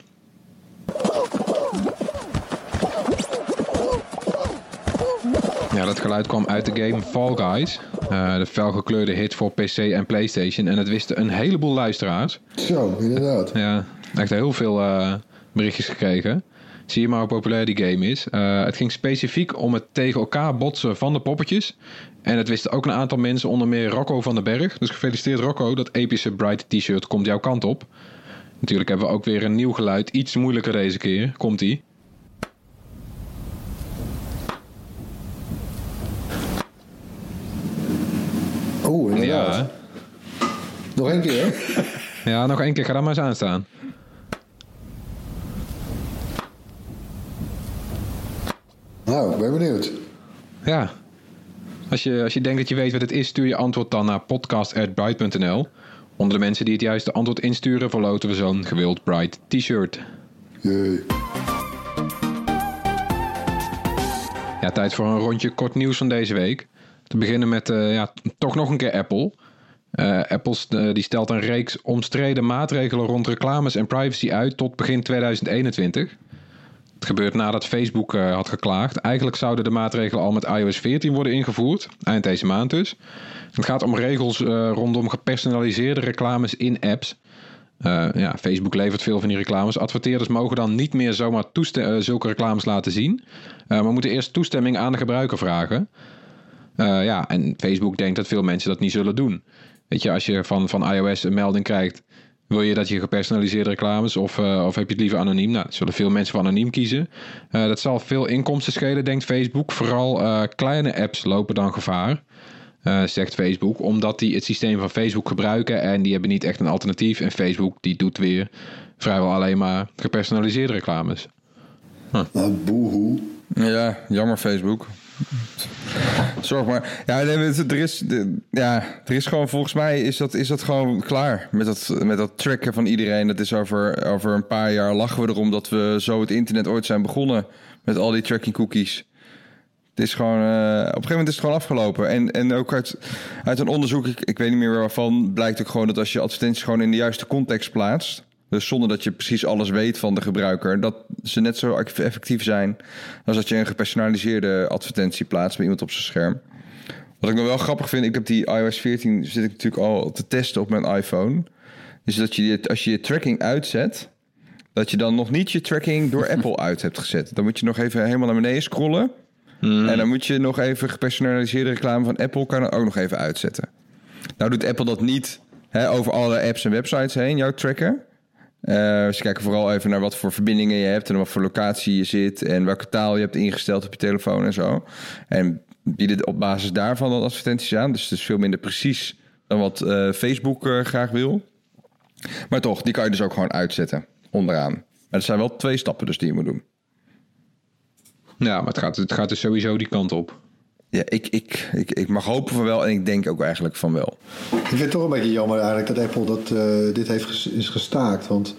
Dat geluid kwam uit de game Fall Guys. Eh, de felgekleurde hit voor PC en PlayStation. En het wisten een heleboel luisteraars. Zo, inderdaad. Ja, echt heel veel eh, berichtjes gekregen. Zie je maar hoe populair die game is. Eh, het ging specifiek om het tegen elkaar botsen van de poppetjes. En het wisten ook een aantal mensen, onder meer Rocco van den Berg. Dus gefeliciteerd Rocco, dat epische Bright t-shirt komt jouw kant op. Natuurlijk hebben we ook weer een nieuw geluid. Iets moeilijker deze keer. Komt-ie. Oeh, inderdaad. Ja, Nog één keer. ja, nog één keer. Ga daar maar eens aan staan. Nou, ik ben benieuwd. Ja. Als je, als je denkt dat je weet wat het is, stuur je antwoord dan naar podcast.bright.nl. Onder de mensen die het juiste antwoord insturen, verloten we zo'n gewild Bright t-shirt. Jee. Ja, tijd voor een rondje kort nieuws van deze week. Te beginnen met eh, ja, toch nog een keer Apple. Eh, Apple eh, die stelt een reeks omstreden maatregelen rond reclames en privacy uit tot begin 2021. Het gebeurt nadat Facebook had geklaagd. Eigenlijk zouden de maatregelen al met iOS 14 worden ingevoerd, eind deze maand dus. Het gaat om regels rondom gepersonaliseerde reclames in apps. Ja, Facebook levert veel van die reclames. Adverteerders mogen dan niet meer zomaar zulke reclames laten zien. Maar moeten eerst toestemming aan de gebruiker vragen. Eh, ja, en Facebook denkt dat veel mensen dat niet zullen doen. Weet je, als je van, van iOS een melding krijgt, wil je dat je gepersonaliseerde reclames of, eh, of heb je het liever anoniem? Nou, zullen veel mensen voor anoniem kiezen. Eh, dat zal veel inkomsten schelen, denkt Facebook. Vooral eh, kleine apps lopen dan gevaar, eh, zegt Facebook, omdat die het systeem van Facebook gebruiken en die hebben niet echt een alternatief. En Facebook die doet weer vrijwel alleen maar gepersonaliseerde reclames. Nou, boehoe. Ja, jammer Facebook. Zorg maar. Ja, er is, ja, er is gewoon volgens mij is dat, is dat gewoon klaar met dat, met dat tracken van iedereen. Dat is over, over een paar jaar lachen we erom dat we zo het internet ooit zijn begonnen met al die tracking cookies. Het is gewoon, eh, op een gegeven moment is het gewoon afgelopen. En, en ook uit, uit een onderzoek, ik, ik weet niet meer waarvan, blijkt ook gewoon dat als je advertenties gewoon in de juiste context plaatst. Dus zonder dat je precies alles weet van de gebruiker, dat ze net zo effectief zijn als dat je een gepersonaliseerde advertentie plaatst bij iemand op zijn scherm. Wat ik nog wel grappig vind, ik heb die iOS 14 zit ik natuurlijk al te testen op mijn iPhone. Dus dat je dit- als je je tracking uitzet, dat je dan nog niet je tracking door *laughs* Apple uit hebt gezet. Dan moet je nog even helemaal naar beneden scrollen. En dan moet je nog even gepersonaliseerde reclame van Apple kan er ook nog even uitzetten. Nou doet Apple dat niet hè, over alle apps en websites heen, jouw tracker. Eh, ze kijken vooral even naar wat voor verbindingen je hebt en wat voor locatie je zit en welke taal je hebt ingesteld op je telefoon en zo. En bieden op basis daarvan dan advertenties aan. Dus het is veel minder precies dan wat eh, Facebook eh, graag wil. Maar toch, die kan je dus ook gewoon uitzetten onderaan. Maar er zijn wel twee stappen dus die je moet doen. Ja, maar het gaat, het gaat dus sowieso die kant op. Ja, ik, ik, ik, ik mag hopen van wel en ik denk ook eigenlijk van wel. Ik vind het toch een beetje jammer eigenlijk dat Apple dat, eh, dit heeft is gestaakt. Want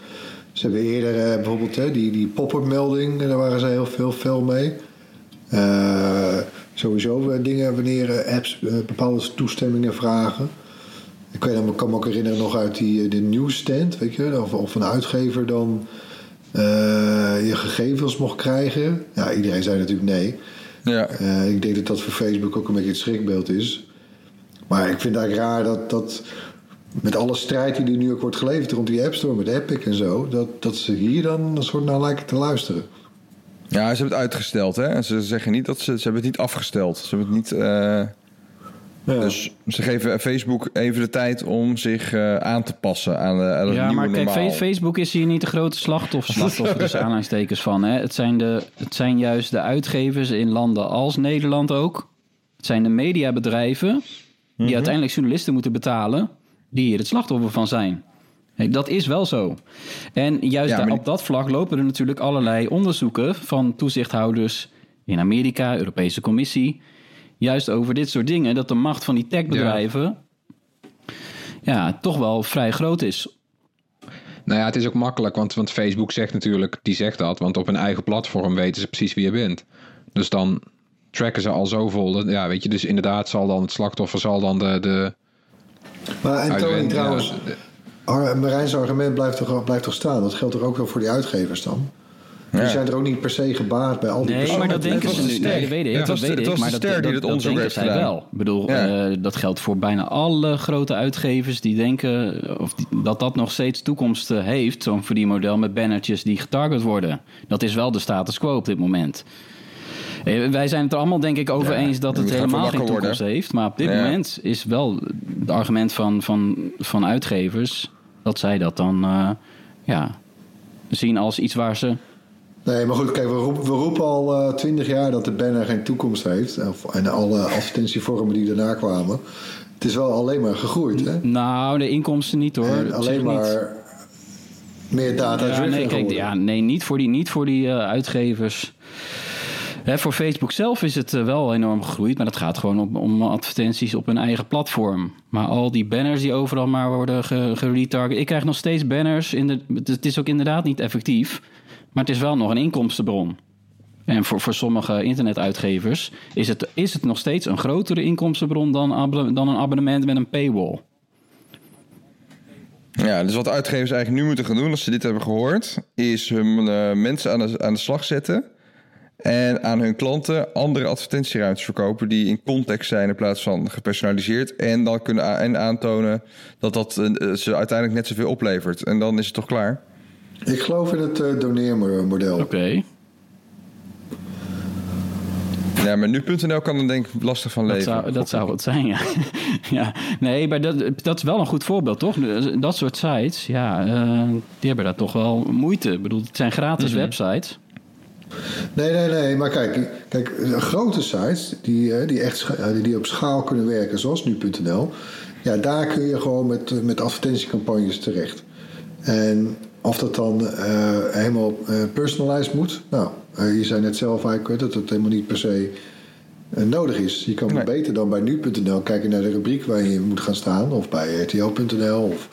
ze hebben eerder eh, bijvoorbeeld hè, die, die pop-up melding, daar waren ze heel veel, veel mee. Eh, sowieso dingen wanneer apps bepaalde toestemmingen vragen. Ik weet, ik kan me ook herinneren nog uit die, de nieuwsstand, weet je, of, of een uitgever dan je gegevens mocht krijgen. Ja, iedereen zei natuurlijk nee. Ja, Eh, ik denk dat dat voor Facebook ook een beetje het schrikbeeld is. Maar ik vind het eigenlijk raar dat, dat met alle strijd die er nu ook wordt geleverd rond die App Store met Epic en zo, dat, dat ze hier dan een soort naar lijken te luisteren. Ja, ze hebben het uitgesteld, hè? En Ze zeggen niet dat ze... Ze hebben het niet afgesteld. Ze hebben het niet... eh, Ja. Dus ze geven Facebook even de tijd om zich eh, aan te passen aan, de, aan het Ja, nieuwe maar kijk, normaal. Facebook is hier niet de grote slachtoffer, slachtoffer tussen *laughs* aanhalingstekens van. Hè. Het, zijn de, het zijn juist de uitgevers in landen als Nederland ook. Het zijn de mediabedrijven die Mhm. uiteindelijk journalisten moeten betalen... die hier het slachtoffer van zijn. Hey, dat is wel zo. En juist Ja, daar- maar op dat vlak lopen er natuurlijk allerlei onderzoeken... van toezichthouders in Amerika, Europese Commissie... juist over dit soort dingen... dat de macht van die techbedrijven... ja, toch wel vrij groot is Nou ja, het is ook makkelijk, want, want Facebook zegt natuurlijk, die zegt dat, want op hun eigen platform weten ze precies wie je bent. Dus dan tracken ze al zoveel. dat- Ja, weet je, dus inderdaad zal dan het slachtoffer zal dan de. de Maar en Tony, trouwens, Marijn's argument blijft toch, blijft toch staan? Dat geldt toch ook wel voor die uitgevers dan? Die Ja. zijn er ook niet per se gebaat bij al die Nee, maar dat denken het ze nu. Nee, dat weet ik. Ja, het dat was de- weet het ik. Maar de dat, die dat, dit dat onderzoek denken heeft zij gedaan. wel. Ik bedoel, Ja. eh, dat geldt voor bijna alle grote uitgevers die denken of die- dat dat nog steeds toekomst eh, heeft. Zo'n verdienmodel met bannertjes die getarget worden. Dat is wel de status quo op dit moment. Eh, Wij zijn het er allemaal denk ik over Ja, eens dat het het helemaal geen toekomst worden. heeft. Maar op dit Ja. moment is wel het argument van, van, van uitgevers dat zij dat dan eh, ja, zien als iets waar ze Nee, maar goed, kijk, we roepen, we roepen al twintig jaar dat de banner geen toekomst heeft. En alle advertentievormen die daarna kwamen. Het is wel alleen maar gegroeid, hè? Nou, de inkomsten niet hoor. En alleen maar meer data Ja, nee, kijk, ja, nee, niet voor die, niet voor die eh, uitgevers. Hè, voor Facebook zelf is het eh, wel enorm gegroeid, maar dat gaat gewoon om, om advertenties op hun eigen platform. Maar al die banners die overal maar worden ge- geretarget. Ik krijg nog steeds banners. In de, het is ook inderdaad niet effectief, maar het is wel nog een inkomstenbron. En voor, voor sommige internetuitgevers is het, is het nog steeds een grotere inkomstenbron dan, dan een abonnement met een paywall. Ja, dus wat uitgevers eigenlijk nu moeten gaan doen als ze dit hebben gehoord, is hun eh, mensen aan de, aan de slag zetten en aan hun klanten andere advertentieruimtes verkopen die in context zijn in plaats van gepersonaliseerd en dan kunnen en aantonen dat dat eh, ze uiteindelijk net zoveel oplevert. En dan is het toch klaar? Ik geloof in het eh, doneermodel. Oké. Ja, maar nu.nl kan er denk ik lastig van Dat leven. zou, dat zou het zijn, ja. *laughs* ja. Nee, maar dat, dat is wel een goed voorbeeld, toch? Dat soort sites, ja, eh, die hebben daar toch wel moeite. Ik bedoel, het zijn gratis websites. Nee, nee, nee. Maar kijk, kijk grote sites die, eh, die echt die, die op schaal kunnen werken, zoals nu.nl. Ja, daar kun je gewoon met, met advertentiecampagnes terecht. En of dat dan eh, helemaal eh, personalized moet. Nou, eh, je zei net zelf eigenlijk dat het helemaal niet per se nodig is. Je kan Nee. beter dan bij nu.nl kijken naar de rubriek waar je moet gaan staan. Of bij rtl.nl of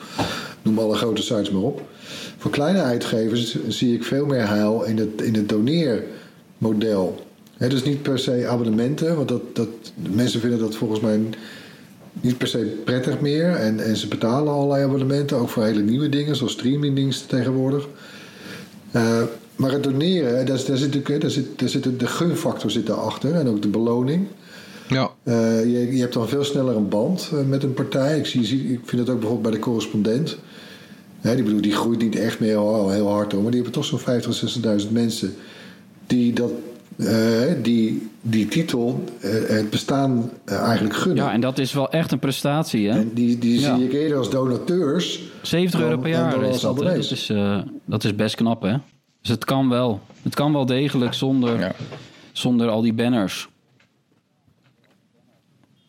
noem alle grote sites maar op. Voor kleine uitgevers zie ik veel meer heil in het, in het doneermodel. Hè, dus niet per se abonnementen, want dat, dat, mensen vinden dat volgens mij niet per se prettig meer. En, en ze betalen allerlei abonnementen, ook voor hele nieuwe dingen, zoals streamingdiensten tegenwoordig. Eh, maar het doneren, daar, daar zit, natuurlijk- daar zit, daar zit, de gunfactor zit daarachter en ook de beloning. ja, Eh, je, je hebt dan veel sneller een band eh, met een partij. Ik, zie, ik vind het ook bijvoorbeeld bij de correspondent. Hè, die, bedoel, die groeit niet echt meer heel, heel hard hoor, maar die hebben toch zo'n 50.000, 60.000 mensen die dat, die, die titel, eh, het bestaan eh, eigenlijk gunnen. Ja, en dat is wel echt een prestatie, hè? En die, die Ja. zie ik eerder als donateurs. 70 euro per jaar is dat, dat, is, eh, dat is best knap, hè? Dus het kan wel. Het kan wel degelijk zonder, Ja. zonder al die banners.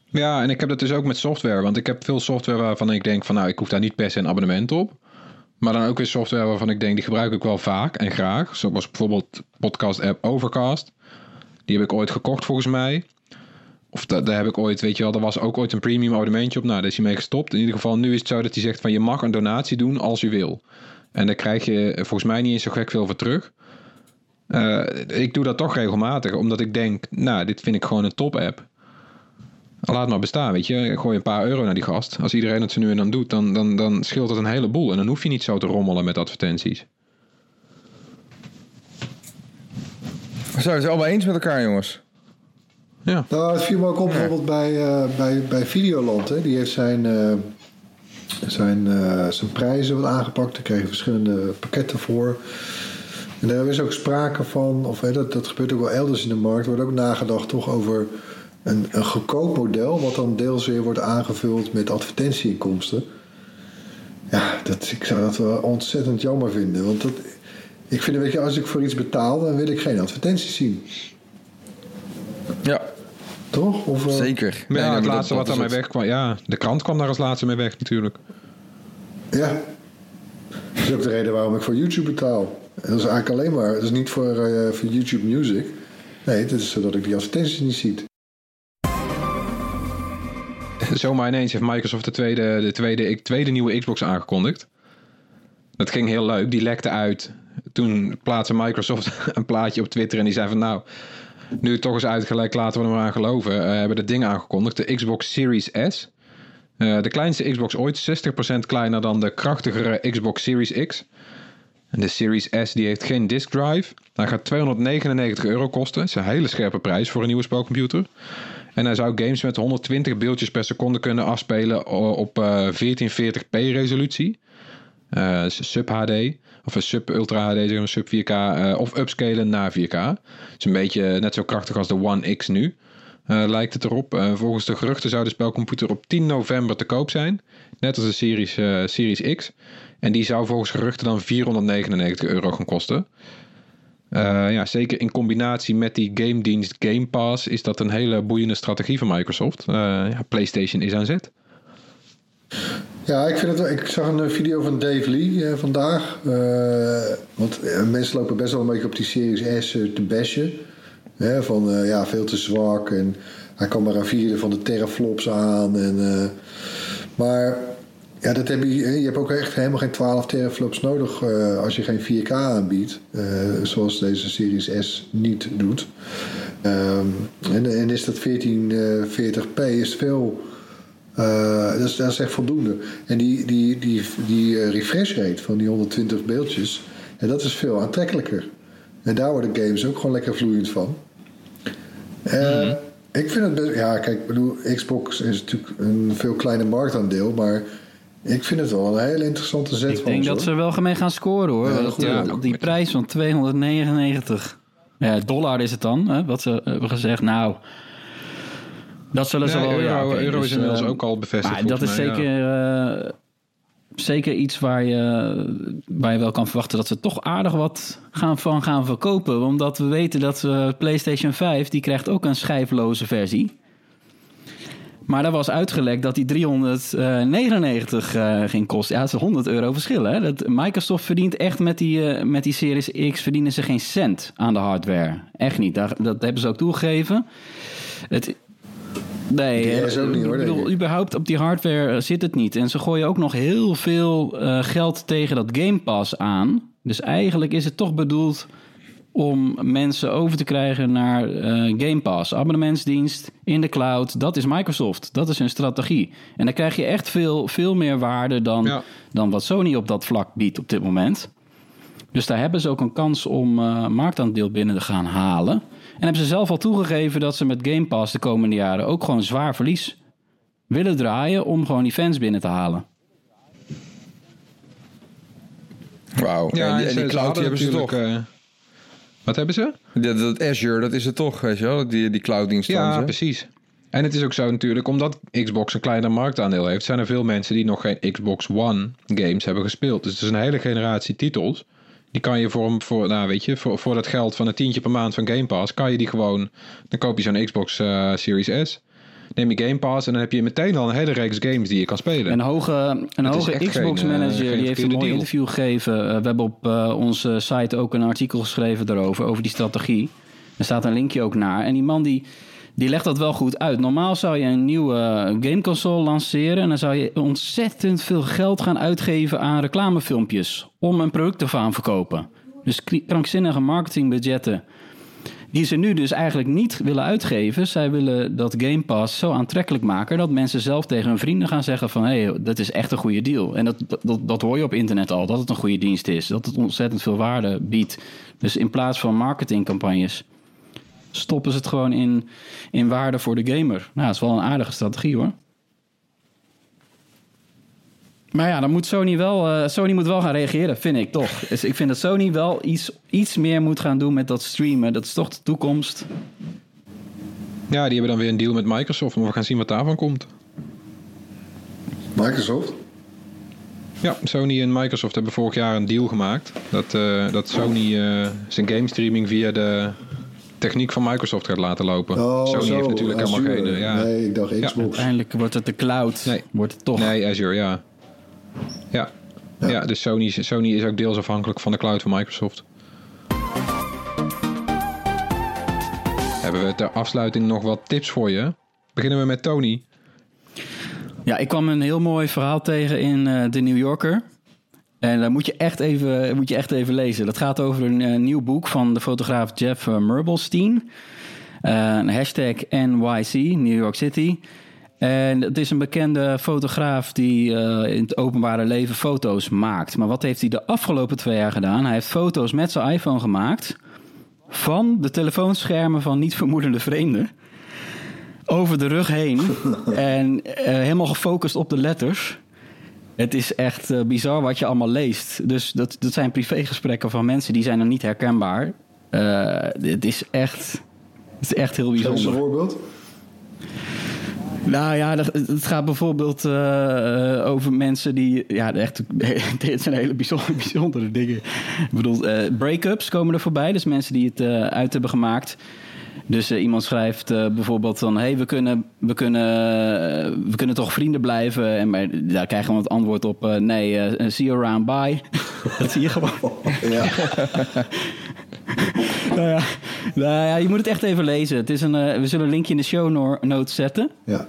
Ja, en ik heb dat dus ook met software. Want ik heb veel software waarvan ik denk van nou, ik hoef daar niet per se een abonnement op. Maar dan ook weer software waarvan ik denk, die gebruik ik wel vaak en graag. Zoals bijvoorbeeld podcast app Overcast. Die heb ik ooit gekocht volgens mij. Of da- daar heb ik ooit, weet je wel, er was ook ooit een premium abonnementje op. Nou, daar is hij mee gestopt. In ieder geval, nu is het zo dat hij zegt van je mag een donatie doen als je wil. En daar krijg je volgens mij niet eens zo gek veel voor terug. Eh, ik doe dat toch regelmatig, omdat ik denk, nou, dit vind ik gewoon een top app. Laat maar bestaan, weet je. Gooi een paar euro naar die gast. Als iedereen het zo nu en dan doet, dan, dan, dan scheelt het een heleboel. En dan hoef je niet zo te rommelen met advertenties. We zijn het allemaal eens met elkaar, jongens. Ja. Nou, het viel me ook op bijvoorbeeld bij, eh, bij, bij Videoland. Hè. Die heeft zijn, eh, zijn, eh, zijn prijzen wat aangepakt. Daar kreeg je verschillende pakketten voor. En er is ook sprake van, of hè, dat, dat gebeurt ook wel elders in de markt, wordt ook nagedacht toch over een, een goedkoop model, wat dan deels weer wordt aangevuld met advertentieinkomsten. Ja, dat, ik zou dat wel ontzettend jammer vinden. Want dat, ik vind, weet je, als ik voor iets betaal, dan wil ik geen advertenties zien. Ja, Toch? Of, eh, zeker. Maar ja, Nee, het maar laatste dat- wat daarmee het. wegkwam. Ja, de krant kwam daar als laatste mee weg natuurlijk. Ja. Dat is ook de reden waarom ik voor YouTube betaal. En dat is eigenlijk alleen maar, dat is niet voor, eh, voor YouTube Music. Nee, dat is zodat ik die advertenties niet zie. *laughs* Zomaar ineens heeft Microsoft de tweede, de tweede, tweede nieuwe Xbox aangekondigd. Dat ging heel leuk. Die lekte uit. Toen plaatste Microsoft *laughs* een plaatje op Twitter en die zei van nou, nu het toch is uitgelekt, laten we er maar aan geloven. Eh, hebben dat ding aangekondigd, de Xbox Series S. Eh, de kleinste Xbox ooit, 60% kleiner dan de krachtigere Xbox Series X. En de Series S die heeft geen disk drive. Hij gaat 299 euro kosten. Dat is een hele scherpe prijs voor een nieuwe spelcomputer. En hij zou games met 120 beeldjes per seconde kunnen afspelen op eh 1440p resolutie. Eh, sub HD. Of een sub Ultra HD, zeg maar, sub 4K. eh, of upscalen naar 4K. Het is een beetje net zo krachtig als de One X nu. eh, lijkt het erop. Eh, volgens de geruchten zou de spelcomputer op 10 november te koop zijn. Net als de Series, eh, Series X. En die zou volgens geruchten dan 499 euro gaan kosten. Eh, ja, zeker in combinatie met die game dienst Game Pass is dat een hele boeiende strategie van Microsoft. Eh, ja, PlayStation is aan zet. Ja, ik, vind het, ik zag een eh, video van Dave Lee eh, vandaag. Eh, want eh, mensen lopen best wel een beetje op die Series S te bashen. Hè, van ja, veel te zwak. En hij kan maar een vierde van de teraflops aan. En, maar ja, dat heb je, je hebt ook echt helemaal geen 12 teraflops nodig als je geen 4K aanbiedt. zoals deze Series S niet doet. Ehm, en, en is dat 1440p is veel. Eh, dat, is, dat is echt voldoende. En die, die, die, die eh, refresh rate van die 120 beeldjes, ja, dat is veel aantrekkelijker. En daar worden games ook gewoon lekker vloeiend van. Eh, Ik vind het best. Ja, kijk, ik bedoel, Xbox is natuurlijk een veel kleiner marktaandeel, maar ik vind het wel een hele interessante zet Ik van denk ons, dat hoor. ze er wel mee gaan scoren hoor. Ja, Dat, goed, ja. die prijs van 299 ja, dollar is het dan, hè, wat ze hebben gezegd. Nou, dat zullen ze Ja, wel... euro, ja, euro is dus, inmiddels eh, ook al bevestigd. Maar dat is mij, zeker, eh, zeker iets waar je, waar je wel kan verwachten dat ze toch aardig wat gaan, van gaan verkopen. Omdat we weten dat eh, PlayStation 5, die krijgt ook een schijfloze versie. Maar daar was uitgelekt dat die 399 eh, ging kosten. Ja, dat is 100 euro verschil. Hè? Dat, Microsoft verdient echt met die, met die Series X verdienen ze geen cent aan de hardware. Echt niet. Daar, dat hebben ze ook toegegeven. Het, nee, eh, is ook niet, hoor, ik bedoel, überhaupt op die hardware eh, zit het niet. En ze gooien ook nog heel veel eh, geld tegen dat Game Pass aan. Dus eigenlijk is het toch bedoeld om mensen over te krijgen naar eh, Game Pass. Abonnementsdienst in de cloud. Dat is Microsoft. Dat is hun strategie. En dan krijg je echt veel, veel meer waarde dan, Ja. dan wat Sony op dat vlak biedt op dit moment. Dus daar hebben ze ook een kans om eh, marktaandeel binnen te gaan halen. En hebben ze zelf al toegegeven dat ze met Game Pass de komende jaren ook gewoon zwaar verlies willen draaien om gewoon die fans binnen te halen. Wauw. Ja, en die, en die cloud die hebben ze toch. natuurlijk, eh, wat hebben ze? Dat, dat Azure, dat is het toch, weet je wel? Die, die clouddienst Ja, precies. En het is ook zo natuurlijk, omdat Xbox een kleiner marktaandeel heeft, zijn er veel mensen die nog geen Xbox One games hebben gespeeld. Dus het is een hele generatie titels. Die kan je voor, voor nou weet je, voor, voor dat geld van een tientje per maand van Game Pass, kan je die gewoon, dan koop je zo'n Xbox eh, Series S. Neem je Game Pass en dan heb je meteen al een hele reeks games die je kan spelen. Een hoge, een hoge echt Xbox geen, eh, manager geen die heeft een verkeerde mooi deal. interview gegeven. Eh, we hebben op onze site ook een artikel geschreven daarover, over die strategie. Er staat een linkje ook naar. En die man die, die legt dat wel goed uit. Normaal zou je een nieuwe gameconsole lanceren en dan zou je ontzettend veel geld gaan uitgeven aan reclamefilmpjes om een product te gaan verkopen. Dus krankzinnige marketingbudgetten die ze nu dus eigenlijk niet willen uitgeven. Zij willen dat Game Pass zo aantrekkelijk maken dat mensen zelf tegen hun vrienden gaan zeggen van hé, hey, dat is echt een goede deal. En dat, dat, dat hoor je op internet al, dat het een goede dienst is, dat het ontzettend veel waarde biedt. Dus in plaats van marketingcampagnes stoppen ze het gewoon in, in waarde voor de gamer. Nou, dat is wel een aardige strategie hoor. Maar ja, dan moet Sony wel, eh, Sony moet wel gaan reageren, vind ik toch. Dus ik vind dat Sony wel iets, iets meer moet gaan doen met dat streamen. Dat is toch de toekomst. Ja, die hebben dan weer een deal met Microsoft. Maar we gaan zien wat daarvan komt. Microsoft? Ja, Sony en Microsoft hebben vorig jaar een deal gemaakt. Dat, eh, dat Sony eh, zijn game streaming via de techniek van Microsoft gaat laten lopen. Oh, Sony zo, heeft natuurlijk helemaal geen... eh, ja. Nee, ik dacht Xbox. Uiteindelijk wordt het de cloud. Nee. Wordt het toch. Nee, Azure, ja. Ja, ja. dus Sony, Sony is ook deels afhankelijk van de cloud van Microsoft. Hebben we ter afsluiting nog wat tips voor je? Beginnen we met Tony. Ja, ik kwam een heel mooi verhaal tegen in eh The New Yorker. En dat moet je, echt even, moet je echt even lezen. Dat gaat over een eh, nieuw boek van de fotograaf Jeff Merbelstein. Eh, een hashtag NYC, New York City. En het is een bekende fotograaf die eh, in het openbare leven foto's maakt. Maar wat heeft hij de afgelopen twee jaar gedaan? Hij heeft foto's met zijn iPhone gemaakt van de telefoonschermen van niet vermoedende vreemden over de rug heen *laughs* en eh, helemaal gefocust op de letters. Het is echt eh, bizar wat je allemaal leest. Dus dat, dat zijn privégesprekken van mensen die zijn dan niet herkenbaar. Eh, het is echt, het is echt heel Geef eens een bijzonder. voorbeeld. Nou ja, dat- het gaat bijvoorbeeld eh, over mensen die... Ja, echt, *laughs* dit zijn hele bijzondere, *laughs* bijzondere dingen. Ik bedoel, break-ups komen er voorbij. Dus mensen die het uit hebben gemaakt. Dus eh, iemand schrijft eh, bijvoorbeeld van... hey, we kunnen, we, kunnen, eh, we kunnen toch vrienden blijven? En maar, daar krijgen we het antwoord op... nee, see you around, bye. *laughs* dat zie je gewoon. Ja. *laughs* nou, ja, nou ja, je moet het echt even lezen. Het is een, we zullen een linkje in de show no- notes zetten. ja.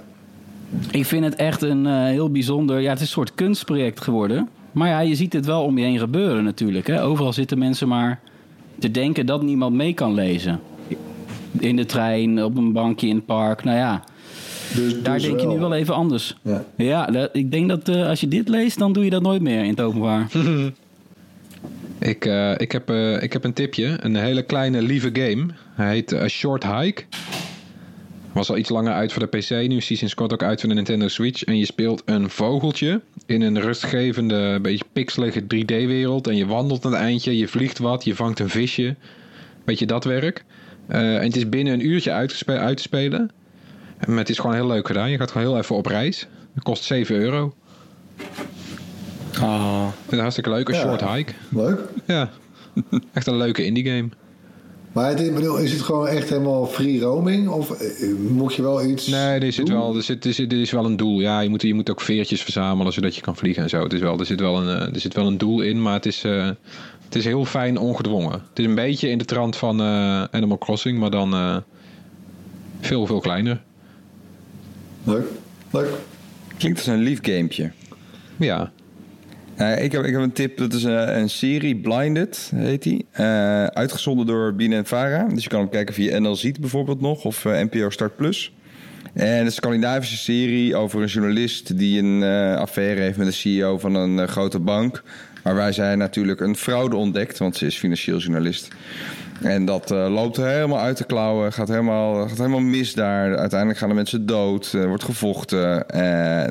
Ik vind het echt een heel bijzonder... Ja, het is een soort kunstproject geworden. Maar ja, je ziet het wel om je heen gebeuren natuurlijk. Hè? Overal zitten mensen maar te denken dat niemand mee kan lezen. In de trein, op een bankje in het park. Nou ja, Dus, daar dus denk je nu wel even anders. Ja. Ja, dat- ik denk dat eh, als je dit leest, dan doe je dat nooit meer in het openbaar. *laughs* Ik, eh, ik, heb, eh, ik heb een tipje. Een hele kleine lieve game. Hij heet A Short Hike. Was al iets langer uit voor de PC. Nu is hij sinds kort ook uit voor de Nintendo Switch. En je speelt een vogeltje in een rustgevende, beetje pixelige 3D-wereld. En je wandelt een eindje, je vliegt wat, je vangt een visje. Beetje dat werk. Eh, en het is binnen een uurtje uit, te spe- uit te spelen. Maar het is gewoon heel leuk gedaan. Je gaat gewoon heel even op reis. Het kost 7 euro. Ah. Het is hartstikke leuk, een Ja. short hike. Leuk. Ja, *laughs* echt een leuke indie game. Maar het, ik bedoel, is het gewoon echt helemaal free roaming? Of eh, moet je wel iets Nee, er, zit doen? wel, er, zit, er, zit, er is wel een doel. Ja, je moet, je moet ook veertjes verzamelen zodat je kan vliegen en zo. Het is wel, er, zit wel een, eh, er zit wel een doel in, maar het is, eh, het is heel fijn ongedwongen. Het is een beetje in de trant van eh, Animal Crossing, maar dan eh, veel, veel kleiner. Leuk. Leuk. Klinkt als een lief gamepje. Ja, Eh, ik, heb, ik heb een tip, dat is een, een serie, Blinded heet die. Eh, uitgezonden door Bien en Vara. Dus je kan hem kijken via NL Ziet bijvoorbeeld nog, of eh, NPO Start Plus. En het is een Scandinavische serie over een journalist die een eh, affaire heeft met de CEO van een eh, grote bank. Waarbij zij natuurlijk een fraude ontdekt, want ze is financieel journalist. En dat eh, loopt helemaal uit de klauwen, gaat helemaal, gaat helemaal mis daar. Uiteindelijk gaan de mensen dood, wordt gevochten. Eh,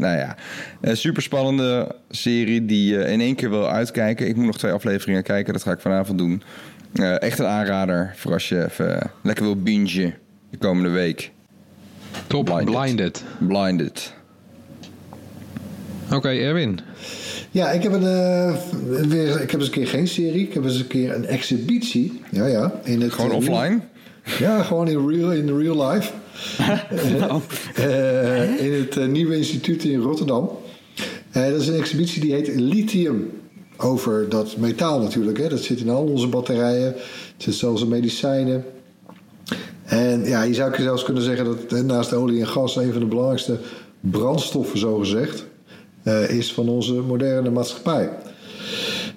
nou ja, een super spannende serie die je in één keer wil uitkijken. Ik moet nog twee afleveringen kijken, dat ga ik vanavond doen. Eh, echt een aanrader voor als je even lekker wil bingen de komende week. top. Blinded. Blinded. Blinded. Oké, Erwin. Ja, ik heb, een, eh, weer, ik heb eens een keer geen serie. Ik heb eens een keer een exhibitie. Ja, ja. In het, Gewoon eh, offline. Ja, gewoon in real, in real life. *laughs* Eh, in het Nieuwe Instituut in Rotterdam. Dat is een exhibitie die heet Lithium. Over dat metaal natuurlijk. Hè. Dat zit in al onze batterijen. Het zit zelfs in medicijnen. En ja, je zou zelfs kunnen zeggen dat naast olie en gas een van de belangrijkste brandstoffen, zo gezegd, is van onze moderne maatschappij.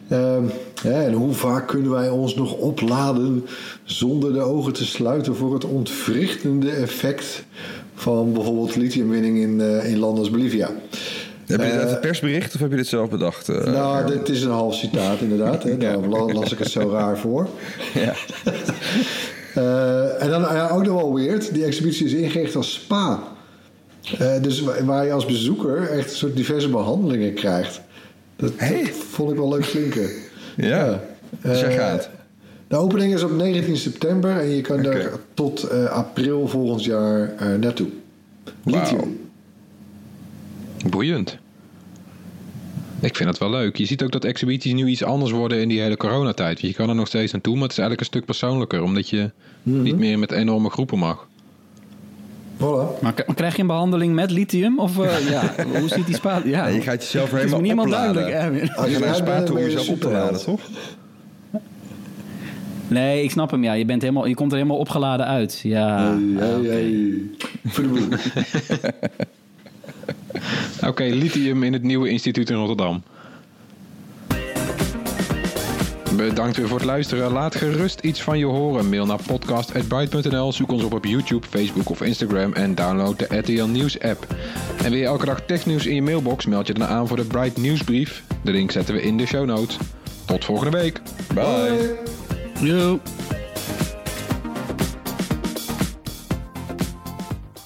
Ehm, en hoe vaak kunnen wij ons nog opladen zonder de ogen te sluiten voor het ontwrichtende effect van bijvoorbeeld lithiumwinning in, eh, in landen als Bolivia? Heb je Eh, het persbericht of heb je dit zelf bedacht? eh? nou, dit is een half citaat inderdaad. Hè. *laughs* Daarom la- las ik het zo raar voor. *laughs* Ja. *laughs* Eh, en dan ja, ook nog wel weird. Die exhibitie is ingericht als spa. Eh, dus wa- waar je als bezoeker echt een soort diverse behandelingen krijgt. Dat, dat vond ik wel leuk klinken. *laughs* Ja, dus jij Eh, gaat. De opening is op 19 september en je kan daar tot eh, april volgend jaar eh, naartoe. Lithium. Boeiend. Ik vind het wel leuk. Je ziet ook dat exhibities nu iets anders worden in die hele coronatijd. Je kan er nog steeds naartoe, maar het is eigenlijk een stuk persoonlijker. Omdat je Mhm. niet meer met enorme groepen mag. Voilà. Maar krijg je een behandeling met lithium? Of eh, ja, *laughs* hoe ziet die spa... Ja, je gaat jezelf er het is helemaal helemaal opladen. duidelijk. Erwin. Als Je naar een eruit spa bent, toe om jezelf op te laden, toch? Nee, ik snap hem. Ja, je, bent helemaal, je komt er helemaal opgeladen uit. Ja. Hey, hey, hey. *laughs* Oké, lithium in het nieuwe instituut in Rotterdam. Bedankt weer voor het luisteren. Laat gerust iets van je horen. Mail naar podcast.bright.nl. Zoek ons op op YouTube, Facebook of Instagram. En download de RTL Nieuws app. En wil je elke dag technieuws in je mailbox? Meld je dan aan voor de Bright Nieuwsbrief. De link zetten we in de show notes. Tot volgende week. Bye. Yo.